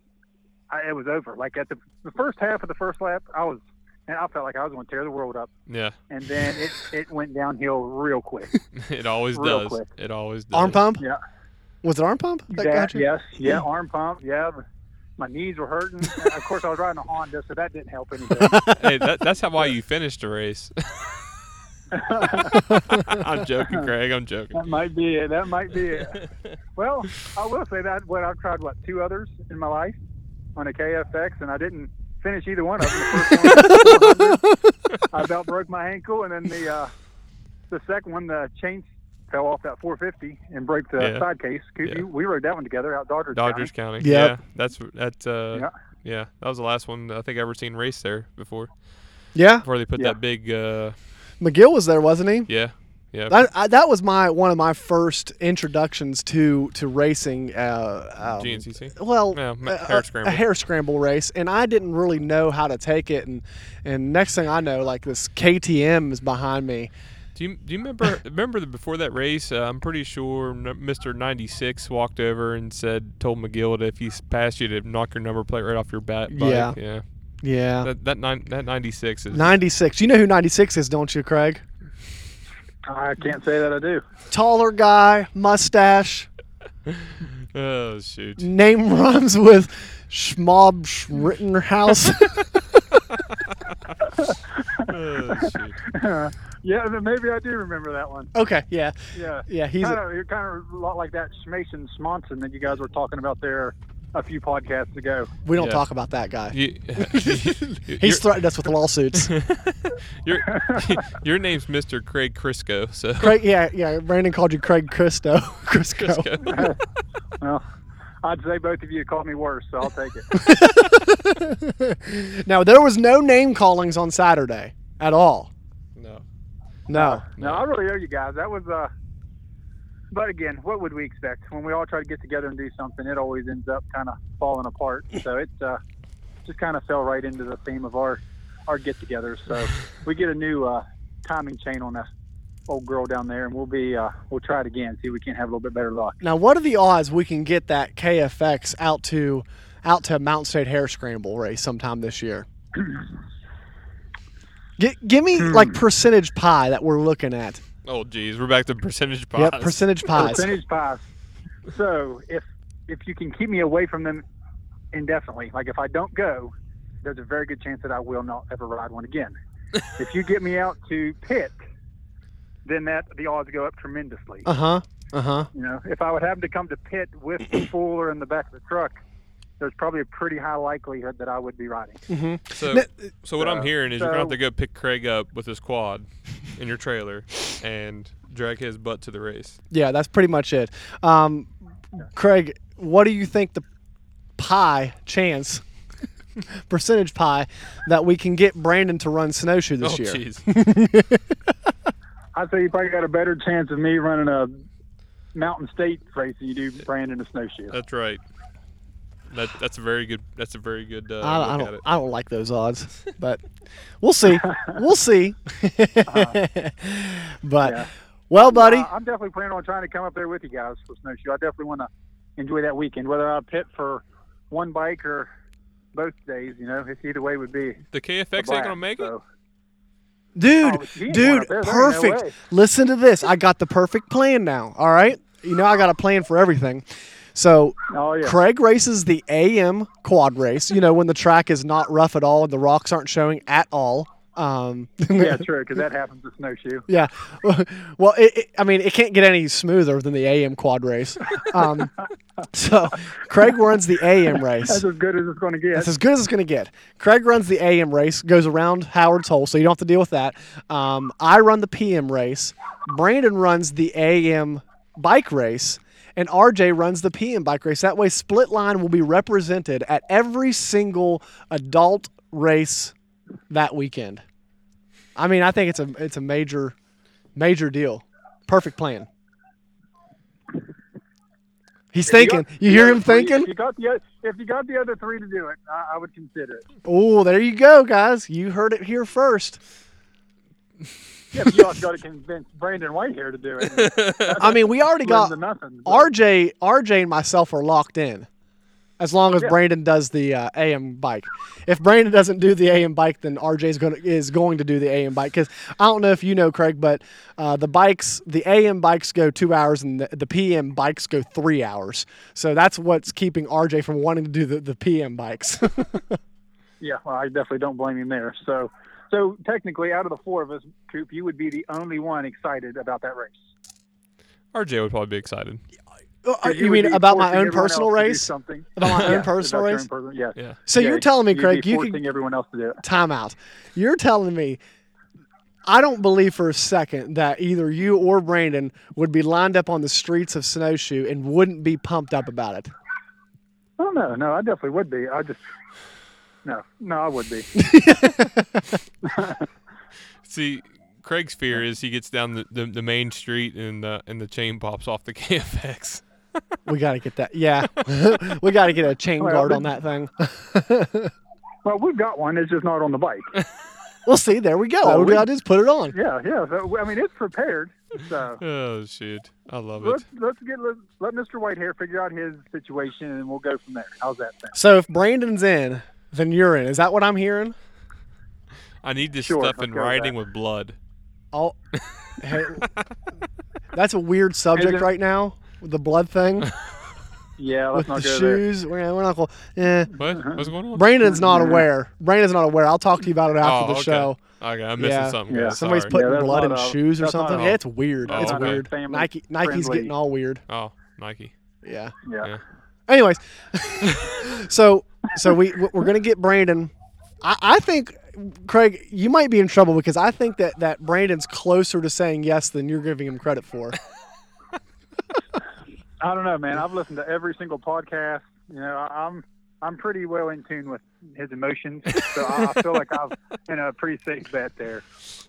[SPEAKER 4] I, it was over. Like at the, the first half of the first lap, I was, and I felt like I was going to tear the world up.
[SPEAKER 2] Yeah.
[SPEAKER 4] And then it, it went downhill real quick.
[SPEAKER 2] It always
[SPEAKER 4] Real
[SPEAKER 2] does.
[SPEAKER 4] quick.
[SPEAKER 2] It always does.
[SPEAKER 1] Arm pump?
[SPEAKER 4] Yeah.
[SPEAKER 1] Was it arm pump? That
[SPEAKER 4] That,
[SPEAKER 1] got you?
[SPEAKER 4] yes, yeah, arm pump, yeah. My knees were hurting. And of course, I was riding a Honda, so that didn't help anything.
[SPEAKER 2] hey, that, that's how why you finished the race. I'm joking, Craig. I'm joking.
[SPEAKER 4] That might be it. That might be it. Well, I will say that what I've tried what two others in my life on a KFX, and I didn't finish either one of them. The first one, I about broke my ankle, and then the uh, the second one, the chain fell off that 450 and broke the
[SPEAKER 2] Yeah.
[SPEAKER 4] side case. We-
[SPEAKER 2] Yeah.
[SPEAKER 4] We rode that one together out Doddridge.
[SPEAKER 2] Doddridge
[SPEAKER 4] County.
[SPEAKER 2] County.
[SPEAKER 1] Yep.
[SPEAKER 2] Yeah. That's that. Uh,
[SPEAKER 4] Yeah.
[SPEAKER 2] yeah. That was the last one I think I ever seen race there before.
[SPEAKER 1] Yeah.
[SPEAKER 2] Before they put
[SPEAKER 4] Yeah.
[SPEAKER 2] that big. Uh,
[SPEAKER 1] McGill was there, wasn't he?
[SPEAKER 2] yeah. Yeah.
[SPEAKER 1] That, I, that was my one of my first introductions to to racing. Uh, um,
[SPEAKER 2] GNCC.
[SPEAKER 1] Well,
[SPEAKER 2] Yeah, ma-
[SPEAKER 1] a-
[SPEAKER 2] hare
[SPEAKER 1] a-
[SPEAKER 2] scramble.
[SPEAKER 1] a hare scramble race, and I didn't really know how to take it, and and next thing I know, like this KTM is behind me.
[SPEAKER 2] Do you do you remember remember the, before that race? Uh, I'm pretty sure Mr. 96 walked over and said told McGill that if he passed you to knock your number plate right off your bat. Bike.
[SPEAKER 1] Yeah.
[SPEAKER 2] Yeah.
[SPEAKER 1] Yeah,
[SPEAKER 2] That that nine, that 96 is.
[SPEAKER 1] 96. You know who 96 is, don't you, Craig?
[SPEAKER 4] I can't say that I do.
[SPEAKER 1] Taller guy, mustache,
[SPEAKER 2] Oh shoot.
[SPEAKER 1] name rhymes with Schmob Rittenhouse.
[SPEAKER 2] Oh, shoot.
[SPEAKER 4] yeah, maybe I do remember that one.
[SPEAKER 1] okay, yeah,
[SPEAKER 4] Yeah.
[SPEAKER 1] yeah, he's
[SPEAKER 4] kind
[SPEAKER 1] a,
[SPEAKER 4] of, you're kind of a lot like that Schmason Smonson that you guys were talking about there a few podcasts ago.
[SPEAKER 1] we don't
[SPEAKER 2] Yeah.
[SPEAKER 1] talk about that guy.
[SPEAKER 2] You,
[SPEAKER 1] He's threatened us with lawsuits.
[SPEAKER 2] your, your name's Mr. Craig Crisco. So
[SPEAKER 1] Craig, yeah, yeah. Brandon called you Craig Christo. Crisco.
[SPEAKER 2] Crisco.
[SPEAKER 4] Well, I'd say both of you called me worse, so I'll take it.
[SPEAKER 1] now there was no name callings on Saturday at all.
[SPEAKER 2] No.
[SPEAKER 1] No.
[SPEAKER 4] no, I really owe you guys. That was uh. But again, what would we expect when we all try to get together and do something? It always ends up kind of falling apart. So it uh, just kind of fell right into the theme of our our get-togethers. So we get a new uh, timing chain on that old girl down there, and we'll be uh, we'll try it again. See if we can have a little bit better luck.
[SPEAKER 1] Now, what are the odds we can get that KFX out to out to Mountain State Hare Scramble race sometime this year? Gi- give me
[SPEAKER 4] Hmm.
[SPEAKER 1] like percentage pie that we're looking at.
[SPEAKER 2] Oh geez, we're back to percentage pies.
[SPEAKER 1] Yep, percentage pies.
[SPEAKER 4] Percentage pass. So if if you can keep me away from them indefinitely, like if I don't go, there's a very good chance that I will not ever ride one again. if you get me out to pit, then that the odds go up tremendously.
[SPEAKER 1] Uh huh. Uh huh.
[SPEAKER 4] You know, if I would happen to come to pit with the fooler in the back of the truck, there's probably a pretty high likelihood that I would be riding.
[SPEAKER 2] So,
[SPEAKER 1] N-
[SPEAKER 2] so what I'm
[SPEAKER 4] Uh,
[SPEAKER 2] hearing is you're gonna have to go pick Craig up with his quad in your trailer and drag his butt to the race.
[SPEAKER 1] Yeah, that's pretty much it. Um, Craig, what do you think the pie chance, percentage pie, that we can get Brandon to run snowshoe this
[SPEAKER 2] oh,
[SPEAKER 1] year?
[SPEAKER 2] jeez.
[SPEAKER 4] I'd say you probably got a better chance of me running a Mountain State race than you do Brandon a snowshoe.
[SPEAKER 2] That's right. That that's a very good. That's a very good. Uh,
[SPEAKER 1] I, I
[SPEAKER 2] look at
[SPEAKER 1] don't.
[SPEAKER 2] it.
[SPEAKER 1] I don't like those odds, but we'll see. we'll see. but
[SPEAKER 4] Yeah.
[SPEAKER 1] well, buddy,
[SPEAKER 4] Uh, I'm definitely planning on trying to come up there with you guys for snowshoe. I definitely want to enjoy that weekend, whether I pit for one bike or both days. You know, it's either way would be.
[SPEAKER 2] The KFX
[SPEAKER 4] a
[SPEAKER 2] ain't gonna make it.
[SPEAKER 1] dude,
[SPEAKER 4] Oh, she ain't going
[SPEAKER 1] dude,
[SPEAKER 4] up there. There no
[SPEAKER 1] perfect. Listen to this. I got the perfect plan now. All right, you know I got a plan for everything. So
[SPEAKER 4] Oh yeah.
[SPEAKER 1] Craig races the AM quad race. You know when the track is not rough at all and the rocks aren't showing at all. Um,
[SPEAKER 4] yeah, true, because that happens with snowshoe.
[SPEAKER 1] Yeah. Well, it, it, I mean, it can't get any smoother than the AM quad race. Um, so Craig runs the AM race.
[SPEAKER 4] That's as good as it's going to get.
[SPEAKER 1] That's as good as it's going to get. Craig runs the AM race, goes around Howard's Hole, so you don't have to deal with that. Um, I run the PM race. Brandon runs the AM bike race. And RJ runs the PM bike race. That way, Split Line will be represented at every single adult race that weekend. I mean, I think it's a it's a major, major deal. Perfect plan. He's
[SPEAKER 4] If you
[SPEAKER 1] thinking.
[SPEAKER 4] got
[SPEAKER 1] You hear him
[SPEAKER 4] three-
[SPEAKER 1] thinking?
[SPEAKER 4] If you got the if you got the other three to do it, I, I would consider it.
[SPEAKER 1] Oh, there you go, guys. You heard it here first.
[SPEAKER 4] Yeah, but you also got to convince Brandon Whitehair to do it.
[SPEAKER 1] I mean, we already got
[SPEAKER 4] to nothing. but-
[SPEAKER 1] RJ. RJ and myself are locked in, as long as
[SPEAKER 4] Yeah.
[SPEAKER 1] Brandon does the uh, AM bike. If Brandon doesn't do the AM bike, then RJ is going to is going to do the AM bike. Because I don't know if you know, Craig, but uh, the bikes, the AM bikes go two hours, and the, the PM bikes go three hours. So that's what's keeping RJ from wanting to do the, the PM bikes.
[SPEAKER 4] Yeah, well, I definitely don't blame him there. So, so technically, out of the four of us, Coop, you would be the only one excited about that race.
[SPEAKER 2] RJ would probably be excited.
[SPEAKER 1] Uh, you
[SPEAKER 4] would
[SPEAKER 1] mean about my own personal
[SPEAKER 4] else to do
[SPEAKER 1] race?
[SPEAKER 4] Something.
[SPEAKER 1] About my
[SPEAKER 4] Yeah,
[SPEAKER 1] own personal race?
[SPEAKER 4] own personal- yeah.
[SPEAKER 2] Yeah.
[SPEAKER 1] So
[SPEAKER 4] Yeah,
[SPEAKER 1] you're telling me, Craig, you
[SPEAKER 4] forcing
[SPEAKER 1] could
[SPEAKER 4] everyone else to do it.
[SPEAKER 1] time out. You're telling me I don't believe for a second that either you or Brandon would be lined up on the streets of Snowshoe and wouldn't be pumped up about it.
[SPEAKER 4] Oh no, no, I definitely would be. I just no, no, I would be.
[SPEAKER 2] See, Craig's fear is he gets down the, the, the main street and uh, and the chain pops off the KFX.
[SPEAKER 1] We got to get that. Yeah. we got to get a chain
[SPEAKER 4] Well,
[SPEAKER 1] guard on that thing.
[SPEAKER 4] Well, we've got one. It's just not on the bike.
[SPEAKER 1] We'll see. There we go.
[SPEAKER 4] Well,
[SPEAKER 1] All we
[SPEAKER 4] we-
[SPEAKER 1] got to do is put it on.
[SPEAKER 4] Yeah, yeah. So, I mean, it's prepared. So
[SPEAKER 2] Oh shit! I love it.
[SPEAKER 4] let's let's get let, let Mr. Whitehair figure out his situation, and we'll go from there. How's that sound?
[SPEAKER 1] So if Brandon's in, then you're in. Is that what I'm hearing?
[SPEAKER 2] I need this
[SPEAKER 4] Sure,
[SPEAKER 2] stuff
[SPEAKER 4] I'll
[SPEAKER 2] in
[SPEAKER 4] go with
[SPEAKER 2] writing with blood.
[SPEAKER 1] Oh, hey, that's a weird subject
[SPEAKER 4] there-
[SPEAKER 1] right now with the blood thing
[SPEAKER 4] Yeah,
[SPEAKER 1] with
[SPEAKER 4] let's
[SPEAKER 1] the
[SPEAKER 4] not go there.
[SPEAKER 1] shoes. We're, we're not going. Eh.
[SPEAKER 2] What?
[SPEAKER 4] Uh-huh.
[SPEAKER 2] What's going on?
[SPEAKER 1] Brandon's not aware. Brandon's not aware. I'll talk to you about it after
[SPEAKER 2] oh,
[SPEAKER 1] the
[SPEAKER 2] okay.
[SPEAKER 1] show.
[SPEAKER 2] Okay, I'm missing
[SPEAKER 1] Yeah.
[SPEAKER 2] something.
[SPEAKER 4] Yeah.
[SPEAKER 1] Somebody's
[SPEAKER 2] Sorry.
[SPEAKER 1] putting
[SPEAKER 4] that's
[SPEAKER 1] blood in
[SPEAKER 4] not a-
[SPEAKER 1] shoes or something. yeah, it's weird.
[SPEAKER 2] Oh,
[SPEAKER 1] it's
[SPEAKER 2] okay.
[SPEAKER 1] weird.
[SPEAKER 4] Family
[SPEAKER 1] Nike Nike's
[SPEAKER 4] friendly.
[SPEAKER 1] getting all weird.
[SPEAKER 2] Oh, Nike.
[SPEAKER 1] Yeah.
[SPEAKER 4] Yeah.
[SPEAKER 2] Yeah.
[SPEAKER 1] Anyways, so so we we're gonna get Brandon. I, I think Craig, you might be in trouble because I think that that Brandon's closer to saying yes than you're giving him credit for.
[SPEAKER 4] I don't know, man. I've listened to every single podcast. You know, I- I'm I'm pretty well in tune with his emotions, so I I feel like I'm in a pretty safe bet there.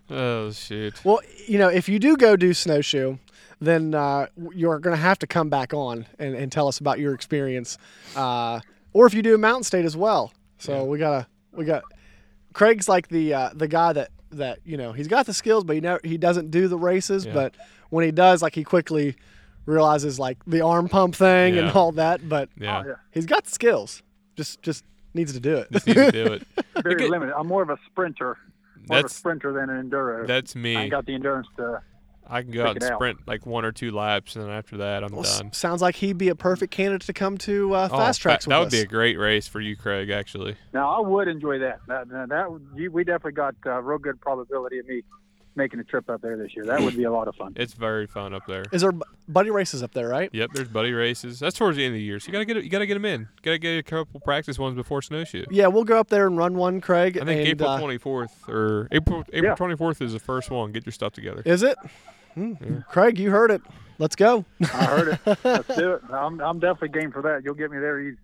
[SPEAKER 2] Oh shit.
[SPEAKER 1] Well, you know, if you do go do snowshoe, then uh, you're going to have to come back on and, and tell us about your experience. Uh, or if you do a mountain state as well. So we gotta we got Craig's like the uh, the guy that that you know he's got the skills, but he never he doesn't do the races.
[SPEAKER 2] Yeah.
[SPEAKER 1] But when he does, like he quickly realizes like the arm pump thing and all that. But
[SPEAKER 2] Yeah.
[SPEAKER 4] Oh, yeah.
[SPEAKER 1] he's got the skills. Just just needs to do it.
[SPEAKER 2] Just need to do it.
[SPEAKER 4] Very limited. I'm more of a sprinter, more of a
[SPEAKER 2] That's
[SPEAKER 4] sprinter than an enduro.
[SPEAKER 2] that's me.
[SPEAKER 4] I ain't got the endurance to.
[SPEAKER 2] I can go out and
[SPEAKER 4] it out.
[SPEAKER 2] sprint like one or two laps, and then after that, I'm
[SPEAKER 1] Well, s-
[SPEAKER 2] done.
[SPEAKER 1] sounds like he'd be a perfect candidate to come to uh,
[SPEAKER 2] Oh,
[SPEAKER 1] fast
[SPEAKER 2] fa-
[SPEAKER 1] tracks with
[SPEAKER 2] that would
[SPEAKER 1] us.
[SPEAKER 2] be a great race for you, Craig. Actually,
[SPEAKER 4] Now I would enjoy that. That that, that you, we definitely got uh, real good probability of me making a trip up there this year. That would be a lot of fun.
[SPEAKER 2] it's very fun up there.
[SPEAKER 1] Is there buddy races up there, right?
[SPEAKER 2] Yep, there's buddy races. That's towards the end of the year, so you gotta get you gotta get them in. Gotta get a couple practice ones before snowshoe.
[SPEAKER 1] Yeah, we'll go up there and run one, Craig.
[SPEAKER 2] I think
[SPEAKER 1] and,
[SPEAKER 2] April
[SPEAKER 1] uh,
[SPEAKER 2] 24th or April April
[SPEAKER 4] Yeah.
[SPEAKER 2] 24th is the first one. Get your stuff together.
[SPEAKER 1] Is it? Craig, you heard it. Let's go.
[SPEAKER 4] I heard it. Let's do it. I'm, I'm definitely game for that. You'll get me there easy.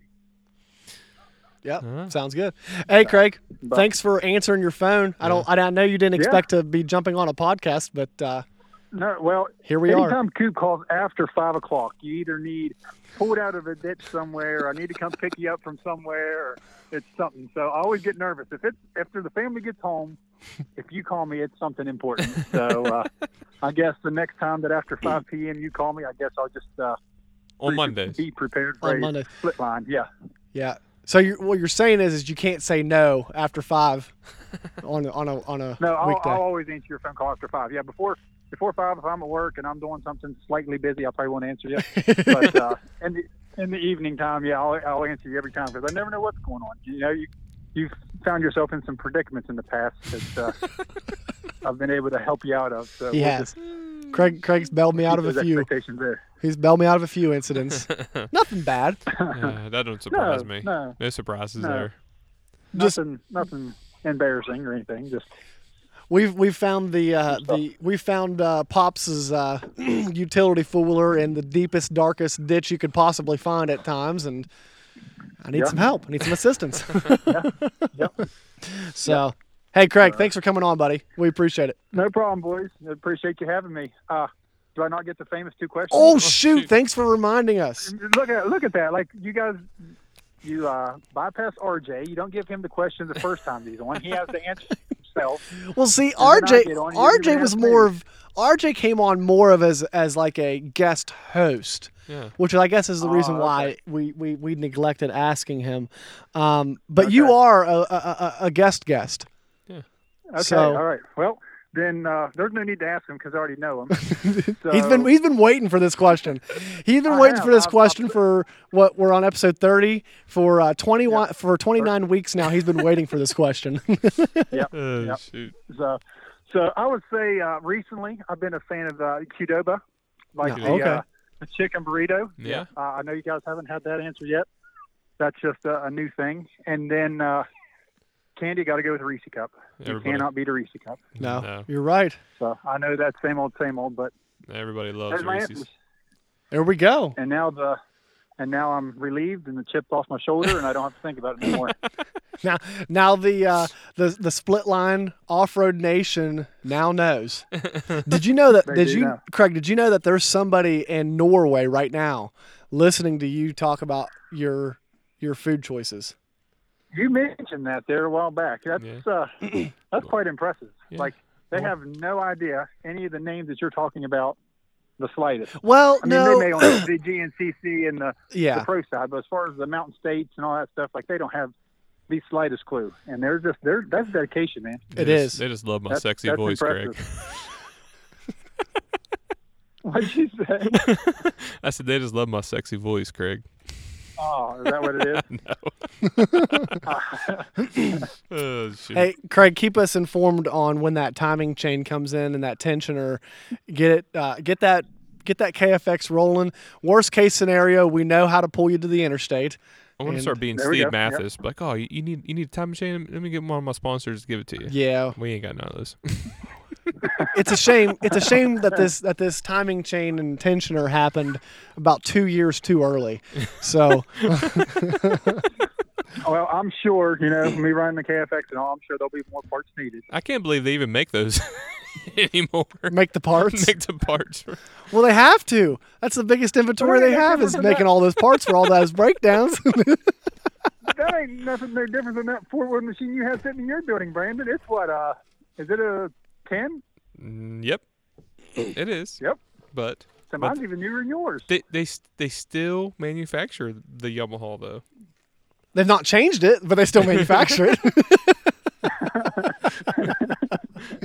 [SPEAKER 1] Yep,
[SPEAKER 2] Huh?
[SPEAKER 1] sounds good. Hey, Craig,
[SPEAKER 4] But-
[SPEAKER 1] thanks for answering your phone. I don't. I know you didn't
[SPEAKER 4] Yeah.
[SPEAKER 1] expect to be jumping on a podcast, but uh,
[SPEAKER 4] No, well,
[SPEAKER 1] Here we are.
[SPEAKER 4] anytime Coop calls after five o'clock, you either need pulled out of a ditch somewhere, or I need to come pick you up from somewhere, or it's something. So I always get nervous if it's after the family gets home. If you call me, it's something important. So uh, I guess the next time that after five p.m. you call me, I guess I'll just uh,
[SPEAKER 2] On
[SPEAKER 4] pre-
[SPEAKER 2] Mondays.
[SPEAKER 4] be prepared for
[SPEAKER 1] On
[SPEAKER 4] a
[SPEAKER 1] Monday.
[SPEAKER 4] split line. Yeah.
[SPEAKER 1] yeah. So you're, what you're saying is, is you can't say no after five on a, on a on a
[SPEAKER 4] No, I'll. I'll always answer your phone call after five. Yeah, before before five, if I'm at work and I'm doing something slightly busy, I probably won't answer you. but uh, in the in the evening time, yeah, I'll, I'll answer you every time because I never know what's going on. You know, you you've found yourself in some predicaments in the past that uh, I've been able to help you out of. So
[SPEAKER 1] he has.
[SPEAKER 4] just
[SPEAKER 1] Craig Craig's bailed me out of a few.
[SPEAKER 4] expectations there.
[SPEAKER 1] He's bailed me out of a few incidents. Nothing bad.
[SPEAKER 2] Uh, that don't surprise
[SPEAKER 4] No,
[SPEAKER 2] me.
[SPEAKER 4] no.
[SPEAKER 2] No surprises
[SPEAKER 4] No.
[SPEAKER 2] there.
[SPEAKER 1] Just-
[SPEAKER 4] Nothing, nothing embarrassing or anything. Just
[SPEAKER 1] We've we've found the uh, the we found uh, Pops's uh, utility fooler in the deepest darkest ditch you could possibly find at times, and I need
[SPEAKER 4] Yeah.
[SPEAKER 1] some help. I need some assistance. yeah.
[SPEAKER 4] yep.
[SPEAKER 1] so, hey Craig, thanks for coming on, buddy. We appreciate it.
[SPEAKER 4] No problem, boys. I appreciate you having me. Uh, do I not get the famous two questions?
[SPEAKER 1] Oh shoot!
[SPEAKER 2] shoot.
[SPEAKER 1] Thanks for reminding us.
[SPEAKER 4] look at look at that. Like you guys, you uh, bypass RJ. You don't give him the question the first time he's on. He has to answer himself.
[SPEAKER 1] Well, see, RJ
[SPEAKER 4] get on, you even
[SPEAKER 1] RJ was more of RJ came on more of as as like a guest host.
[SPEAKER 2] Yeah.
[SPEAKER 1] which I guess is the reason
[SPEAKER 4] Oh,
[SPEAKER 1] why we, we, we neglected asking him. Um, but you are a, a, a, a guest guest.
[SPEAKER 4] Okay,
[SPEAKER 1] So-
[SPEAKER 4] all right. Well, then uh, there's no need to ask him because I already know him. So,
[SPEAKER 1] he's been he's been waiting for this question. He's been
[SPEAKER 4] I
[SPEAKER 1] waiting
[SPEAKER 4] have.
[SPEAKER 1] for this
[SPEAKER 4] I've-
[SPEAKER 1] question
[SPEAKER 4] I've-
[SPEAKER 1] for what we're on episode thirty for uh, twenty one for twenty nine weeks now. He's been waiting for this question.
[SPEAKER 4] Yep.
[SPEAKER 2] Oh,
[SPEAKER 4] Yep.
[SPEAKER 2] shoot.
[SPEAKER 4] So, so I would say uh, recently I've been a fan of uh, Qdoba, like
[SPEAKER 1] Yeah,
[SPEAKER 4] the,
[SPEAKER 1] okay.
[SPEAKER 4] uh, the chicken burrito.
[SPEAKER 2] Yeah.
[SPEAKER 4] Uh, I know you guys haven't had that answer yet. That's just a, a new thing. And then uh, candy, got to go with Reese cup. You cannot beat a Reese cup.
[SPEAKER 1] no,
[SPEAKER 2] No.
[SPEAKER 1] you're right.
[SPEAKER 4] So I know that same old, same old, but
[SPEAKER 2] Everybody loves Reese's.
[SPEAKER 1] There we go.
[SPEAKER 4] And now the, and now I'm relieved, and the chip's off my shoulder, and I don't have to think about it anymore.
[SPEAKER 1] Now now the uh, the the split line off road nation now knows. did you know that?
[SPEAKER 4] They
[SPEAKER 1] Did you,
[SPEAKER 4] know.
[SPEAKER 1] Craig? Did you know that there's somebody in Norway right now listening to you talk about your your food choices?
[SPEAKER 4] You mentioned that there a while back. That's
[SPEAKER 2] Yeah.
[SPEAKER 4] uh, that's quite impressive.
[SPEAKER 2] Yeah.
[SPEAKER 4] Like they have no idea any of the names that you're talking about the slightest.
[SPEAKER 1] Well,
[SPEAKER 4] I mean,
[SPEAKER 1] no,
[SPEAKER 4] they may on the GNCC and the,
[SPEAKER 1] yeah,
[SPEAKER 4] the pro side, but as far as the mountain states and all that stuff, like they don't have the slightest clue. And they're just they're that's dedication, man.
[SPEAKER 2] They
[SPEAKER 1] It
[SPEAKER 2] just-
[SPEAKER 1] is.
[SPEAKER 2] They just love my
[SPEAKER 4] That's-
[SPEAKER 2] sexy
[SPEAKER 4] that's
[SPEAKER 2] voice,
[SPEAKER 4] impressive.
[SPEAKER 2] Craig.
[SPEAKER 4] What'd you say?
[SPEAKER 2] I said they just love my sexy voice, Craig.
[SPEAKER 4] Oh, is that what it is?
[SPEAKER 2] Oh.
[SPEAKER 1] Hey, Craig, keep us informed on when that timing chain comes in and that tensioner. Get it, uh, get that, get that KFX rolling. Worst case scenario, we know how to pull you to the interstate.
[SPEAKER 2] I want to start being Steve
[SPEAKER 4] go, yep.
[SPEAKER 2] Mathis. Like, oh, you, you need you need a time machine? Let me get one of my sponsors to give it to you.
[SPEAKER 1] Yeah,
[SPEAKER 2] We ain't got none of those.
[SPEAKER 1] it's a shame. It's a shame that this that this timing chain and tensioner happened about two years too early. So
[SPEAKER 4] well, I'm sure you know me running the KFX and all. I'm sure there'll be more parts needed.
[SPEAKER 2] I can't believe they even make those anymore.
[SPEAKER 1] make the parts.
[SPEAKER 2] make the parts.
[SPEAKER 1] Well, they have to. That's the biggest inventory
[SPEAKER 4] Well,
[SPEAKER 1] they have is making
[SPEAKER 4] than
[SPEAKER 1] all those parts for all those breakdowns.
[SPEAKER 4] that ain't nothing no different than that four wheel machine you have sitting in your building, Brandon. It's what uh, is it a ten?
[SPEAKER 2] Mm, yep, it is.
[SPEAKER 4] Yep.
[SPEAKER 2] But
[SPEAKER 4] So
[SPEAKER 2] But-
[SPEAKER 4] mine's even newer than yours.
[SPEAKER 2] they they they still manufacture the Yamaha though.
[SPEAKER 1] They've not changed it, but they still manufacture it.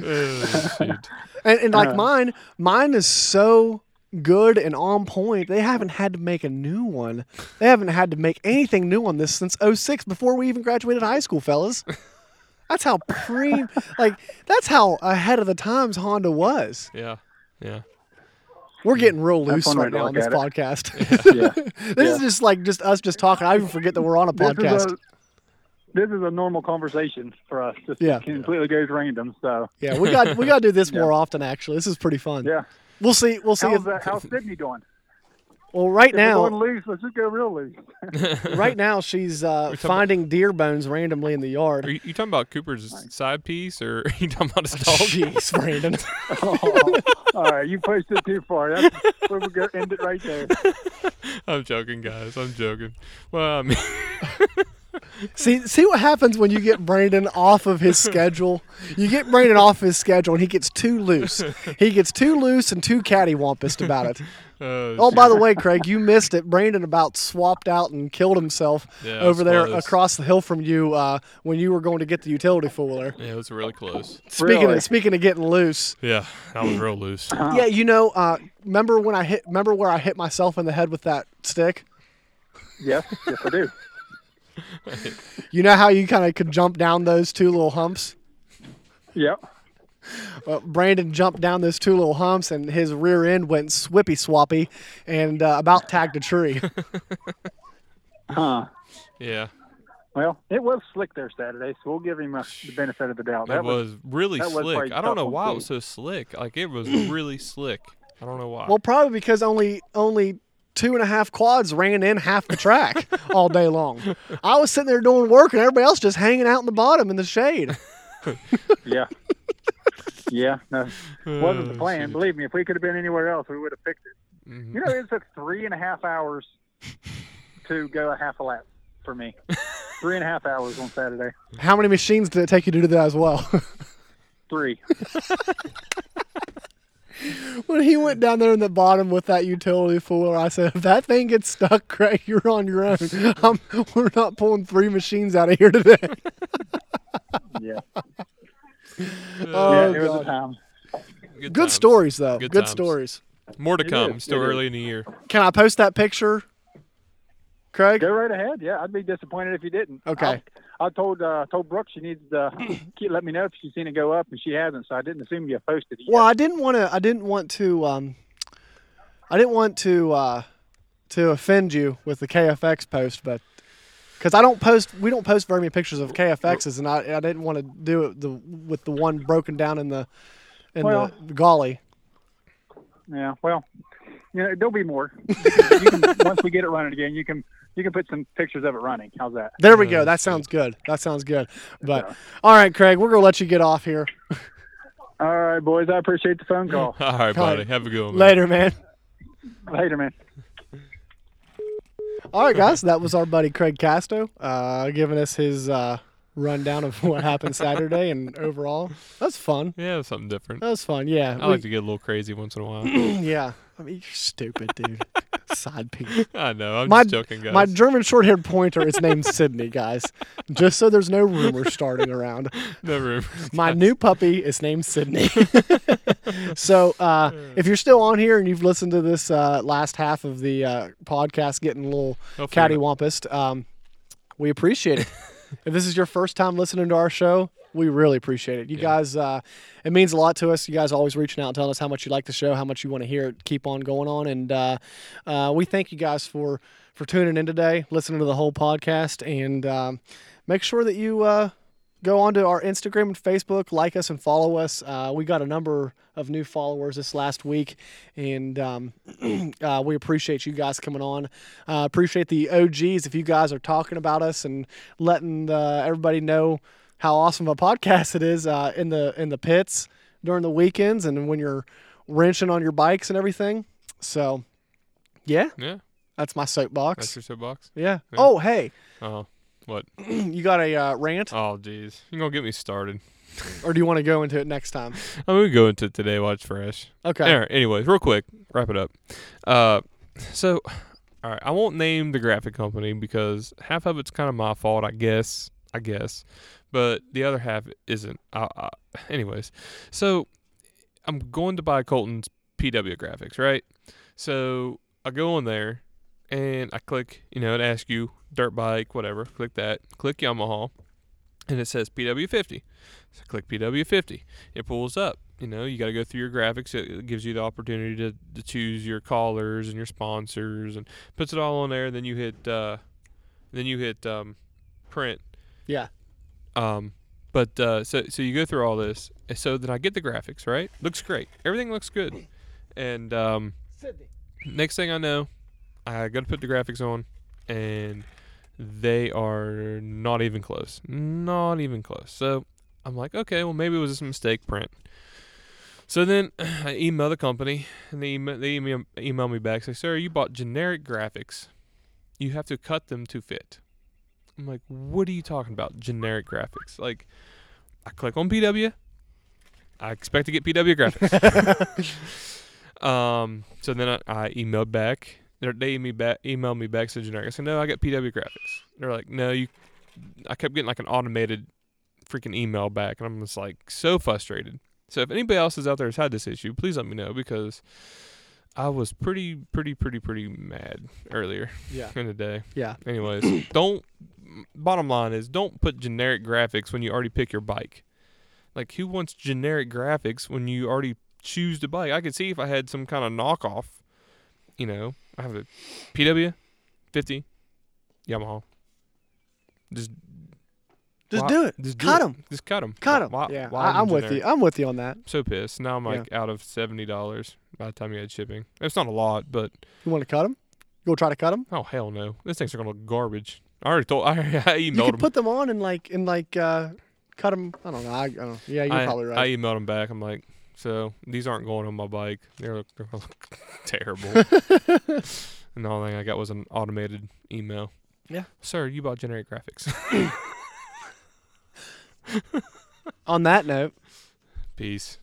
[SPEAKER 2] Oh, shoot.
[SPEAKER 1] And, and like
[SPEAKER 4] Uh.
[SPEAKER 1] mine, mine is so good and on point. They haven't had to make a new one. They haven't had to make anything new on this since 06 before we even graduated high school, fellas. That's how pre like that's how ahead of the times Honda was.
[SPEAKER 2] Yeah, yeah.
[SPEAKER 1] We're getting real loose
[SPEAKER 4] one
[SPEAKER 1] right now on this
[SPEAKER 4] it.
[SPEAKER 1] podcast.
[SPEAKER 4] Yeah.
[SPEAKER 1] this is just like just us just talking. I even forget that we're on a
[SPEAKER 4] This
[SPEAKER 1] podcast.
[SPEAKER 4] is a this is a normal conversation for us. Just
[SPEAKER 1] Yeah.
[SPEAKER 4] completely goes random. So
[SPEAKER 1] yeah, we got we got to do this more often. Actually, this is pretty fun.
[SPEAKER 4] yeah,
[SPEAKER 1] We'll see. We'll see.
[SPEAKER 4] How's
[SPEAKER 1] If,
[SPEAKER 4] uh, how's Sydney doing?
[SPEAKER 1] Well, right
[SPEAKER 4] If
[SPEAKER 1] now,
[SPEAKER 4] we're loose, let's just go real loose.
[SPEAKER 1] right now she's uh,
[SPEAKER 2] talking
[SPEAKER 1] finding deer bones randomly in the yard.
[SPEAKER 2] Are you, you talking about Cooper's side piece, or are you talking about his dog?
[SPEAKER 1] Jeez, Brandon.
[SPEAKER 4] Oh, all right, you pushed it too far. That's, we're going to end it right there.
[SPEAKER 2] I'm joking, guys. I'm joking. Well, I mean,
[SPEAKER 1] See, see what happens when you get Brandon off of his schedule. You get Brandon off his schedule, and he gets too loose. He gets too loose and too cattywampus about it.
[SPEAKER 2] uh,
[SPEAKER 1] Oh, by the way, Craig, you missed it. Brandon about swapped out and killed himself
[SPEAKER 2] Yeah,
[SPEAKER 1] over there
[SPEAKER 2] close.
[SPEAKER 1] across the hill from you uh, when you were going to get the utility fuller.
[SPEAKER 2] yeah, it was really close.
[SPEAKER 1] Speaking
[SPEAKER 4] Really?
[SPEAKER 1] of speaking of getting loose,
[SPEAKER 2] Yeah, that was real loose.
[SPEAKER 1] yeah, you know, uh, remember when I hit? Remember where I hit myself in the head with that stick?
[SPEAKER 4] Yes, yes, I do.
[SPEAKER 1] You know how you kind of could jump down those two little humps?
[SPEAKER 4] Yep.
[SPEAKER 1] Well, Brandon jumped down those two little humps and his rear end went swippy swappy and uh, about tagged a tree.
[SPEAKER 4] Huh.
[SPEAKER 2] Yeah,
[SPEAKER 4] Well, it was slick there Saturday, so we'll give him uh, the benefit of the doubt.
[SPEAKER 2] it was really
[SPEAKER 4] that was
[SPEAKER 2] slick.
[SPEAKER 4] probably
[SPEAKER 2] I don't know why it was so slick. Like it was really slick. I don't know why.
[SPEAKER 1] well, probably because only only two and a half quads ran in half the track all day long. I was sitting there doing work and everybody else just hanging out in the bottom in the shade.
[SPEAKER 4] Yeah. yeah. No, wasn't the
[SPEAKER 2] Oh,
[SPEAKER 4] plan.
[SPEAKER 2] shit.
[SPEAKER 4] Believe me, if we could have been anywhere else, we would have picked it.
[SPEAKER 2] Mhm.
[SPEAKER 4] You know, it took three and a half hours to go a half a lap for me. three and a half hours on Saturday.
[SPEAKER 1] How many machines did it take you to do that as well?
[SPEAKER 4] Three.
[SPEAKER 1] when he went down there in the bottom with that utility fuller, I said, if that thing gets stuck, Craig, you're on your own. I'm, we're not pulling three machines out of here today.
[SPEAKER 4] Yeah.
[SPEAKER 1] Uh, oh,
[SPEAKER 4] yeah, it was
[SPEAKER 1] God.
[SPEAKER 4] a time.
[SPEAKER 2] Good,
[SPEAKER 1] Good stories, though.
[SPEAKER 2] Good
[SPEAKER 1] Good, stories.
[SPEAKER 2] More to come. Still early in the year.
[SPEAKER 1] Can I post that picture, Craig?
[SPEAKER 4] Go right ahead. Yeah, I'd be disappointed if you didn't.
[SPEAKER 1] Okay.
[SPEAKER 4] I, I told uh, told Brooke she needs to keep, let me know if she's seen it go up, and she hasn't. So I didn't assume you posted it. Yet.
[SPEAKER 1] Well, I didn't want to. I didn't want to. Um, I didn't want to uh, to offend you with the KFX post, but because I don't post, we don't post very many pictures of KFXs, and I, I didn't want to do it the with the one broken down in the in
[SPEAKER 4] Well-
[SPEAKER 1] the golly.
[SPEAKER 4] Yeah. Well, you know, there'll be more. you can, once we get it running again, you can you can put some pictures of it running. How's that?
[SPEAKER 1] There we go. That sounds good. That sounds good. But
[SPEAKER 4] Yeah.
[SPEAKER 1] all right, Craig, we're gonna let you get off here.
[SPEAKER 4] All right, boys. I appreciate the phone call.
[SPEAKER 2] All right,
[SPEAKER 1] All right.
[SPEAKER 2] buddy. Have a good one. man.
[SPEAKER 1] Later, man.
[SPEAKER 4] Later, man.
[SPEAKER 1] All right, guys, that was our buddy Craig Casto, uh, giving us his uh, rundown of what happened Saturday and overall. That's fun.
[SPEAKER 2] Yeah, something different.
[SPEAKER 1] That was fun. Yeah.
[SPEAKER 2] I
[SPEAKER 1] we-
[SPEAKER 2] like to get a little crazy once in a while.
[SPEAKER 1] yeah. I mean, you're stupid, dude. Side piece.
[SPEAKER 2] I know. I'm
[SPEAKER 1] My,
[SPEAKER 2] just joking, guys.
[SPEAKER 1] my German short haired pointer is named Sydney, guys. Just so there's no rumors starting around.
[SPEAKER 2] Never.
[SPEAKER 1] My new puppy is named Sydney. so uh, if you're still on here and you've listened to this uh, last half of the uh, podcast getting a little
[SPEAKER 2] Hopefully
[SPEAKER 1] cattywampus, um, we appreciate it. If this is your first time listening to our show, we really appreciate it. You
[SPEAKER 2] Yeah.
[SPEAKER 1] guys, uh, it means a lot to us. You guys always reaching out and telling us how much you like the show, how much you want to hear it keep on going on, and uh, uh, we thank you guys for for tuning in today, listening to the whole podcast, and um, make sure that you uh, go onto our Instagram and Facebook, like us and follow us. Uh, we got a number of new followers this last week, and um, uh, we appreciate you guys coming on. Uh, appreciate the OGs if you guys are talking about us and letting uh, everybody know how awesome of a podcast it is uh, in the in the pits during the weekends and when you're wrenching on your bikes and everything. So, yeah,
[SPEAKER 2] Yeah,
[SPEAKER 1] that's my soapbox.
[SPEAKER 2] that's your soapbox.
[SPEAKER 1] yeah.
[SPEAKER 2] Yeah.
[SPEAKER 1] Oh, hey,
[SPEAKER 2] Oh, what?
[SPEAKER 1] you got a uh, rant,
[SPEAKER 2] Oh, jeez. You're going to get me started.
[SPEAKER 1] or do you want to go into it next time?
[SPEAKER 2] I'm going to go into today. Watch fresh.
[SPEAKER 1] Okay.
[SPEAKER 2] All right. Anyways, real quick, wrap it up. Uh, so, all right, I won't name the graphic company because half of it's kind of my fault, I guess. I guess, but the other half isn't. I, I, anyways, so I'm going to buy Colton's PW graphics, right? So I go in there and I click, you know, it asks you dirt bike, whatever. Click that. Click Yamaha, and it says PW50. So click PW50. It pulls up. You know, you got to go through your graphics. It gives you the opportunity to, to choose your callers and your sponsors, and puts it all on there. Then you hit, uh, then you hit um, print.
[SPEAKER 1] Yeah.
[SPEAKER 2] Um, but uh, so so you go through all this. So then I get the graphics right. Looks great. Everything looks good. And um,
[SPEAKER 1] Sydney.
[SPEAKER 2] next thing I know, I got to put the graphics on, and they are not even close. Not even close. So I'm like, okay, well maybe it was just a mistake print. So then I email the company, and they email, they email, email me back. Say, sir, you bought generic graphics. You have to cut them to fit. I'm like, what are you talking about? Generic graphics? Like, I click on PW. I expect to get PW graphics. um, so then I, I emailed back. They're- They emailed me back. Emailed me back. Said generic. I said no, I got PW graphics. They're like, no, you. I kept getting like an automated freaking email back, and I'm just like so frustrated. So if anybody else is out there has had this issue, please let me know because I was pretty, pretty, pretty, pretty mad earlier
[SPEAKER 1] Yeah.
[SPEAKER 2] in the day.
[SPEAKER 1] Yeah.
[SPEAKER 2] Anyways, don't. Bottom line is, don't put generic graphics when you already pick your bike. Like, who wants generic graphics when you already choose the bike? I could see if I had some kind of knockoff. You know, I have a PW, fifty, Yamaha. Just,
[SPEAKER 1] Just
[SPEAKER 2] why-
[SPEAKER 1] do it.
[SPEAKER 2] Just do
[SPEAKER 1] Cut
[SPEAKER 2] it.
[SPEAKER 1] 'em.
[SPEAKER 2] Just cut them.
[SPEAKER 1] Cut them.
[SPEAKER 2] Why,
[SPEAKER 1] yeah.
[SPEAKER 2] why
[SPEAKER 1] I, I'm with
[SPEAKER 2] generic?
[SPEAKER 1] you. I'm with you on that.
[SPEAKER 2] so pissed. Now I'm like out of seventy dollars by the time you had shipping. It's not a lot, but
[SPEAKER 1] You want to cut them? You want to try to cut them?
[SPEAKER 2] oh hell no, these things are gonna look garbage. I already told. I, I
[SPEAKER 1] You
[SPEAKER 2] emailed
[SPEAKER 1] could
[SPEAKER 2] them.
[SPEAKER 1] put them on and like and like uh, cut them. I don't know. I, I don't know. Yeah, you're
[SPEAKER 2] I,
[SPEAKER 1] probably right.
[SPEAKER 2] I emailed them back. I'm like, so these aren't going on my bike. They're, they're gonna look terrible. and the only thing I got was an automated email.
[SPEAKER 1] Yeah.
[SPEAKER 2] Sir, you bought generic graphics.
[SPEAKER 1] on that note,
[SPEAKER 2] Peace.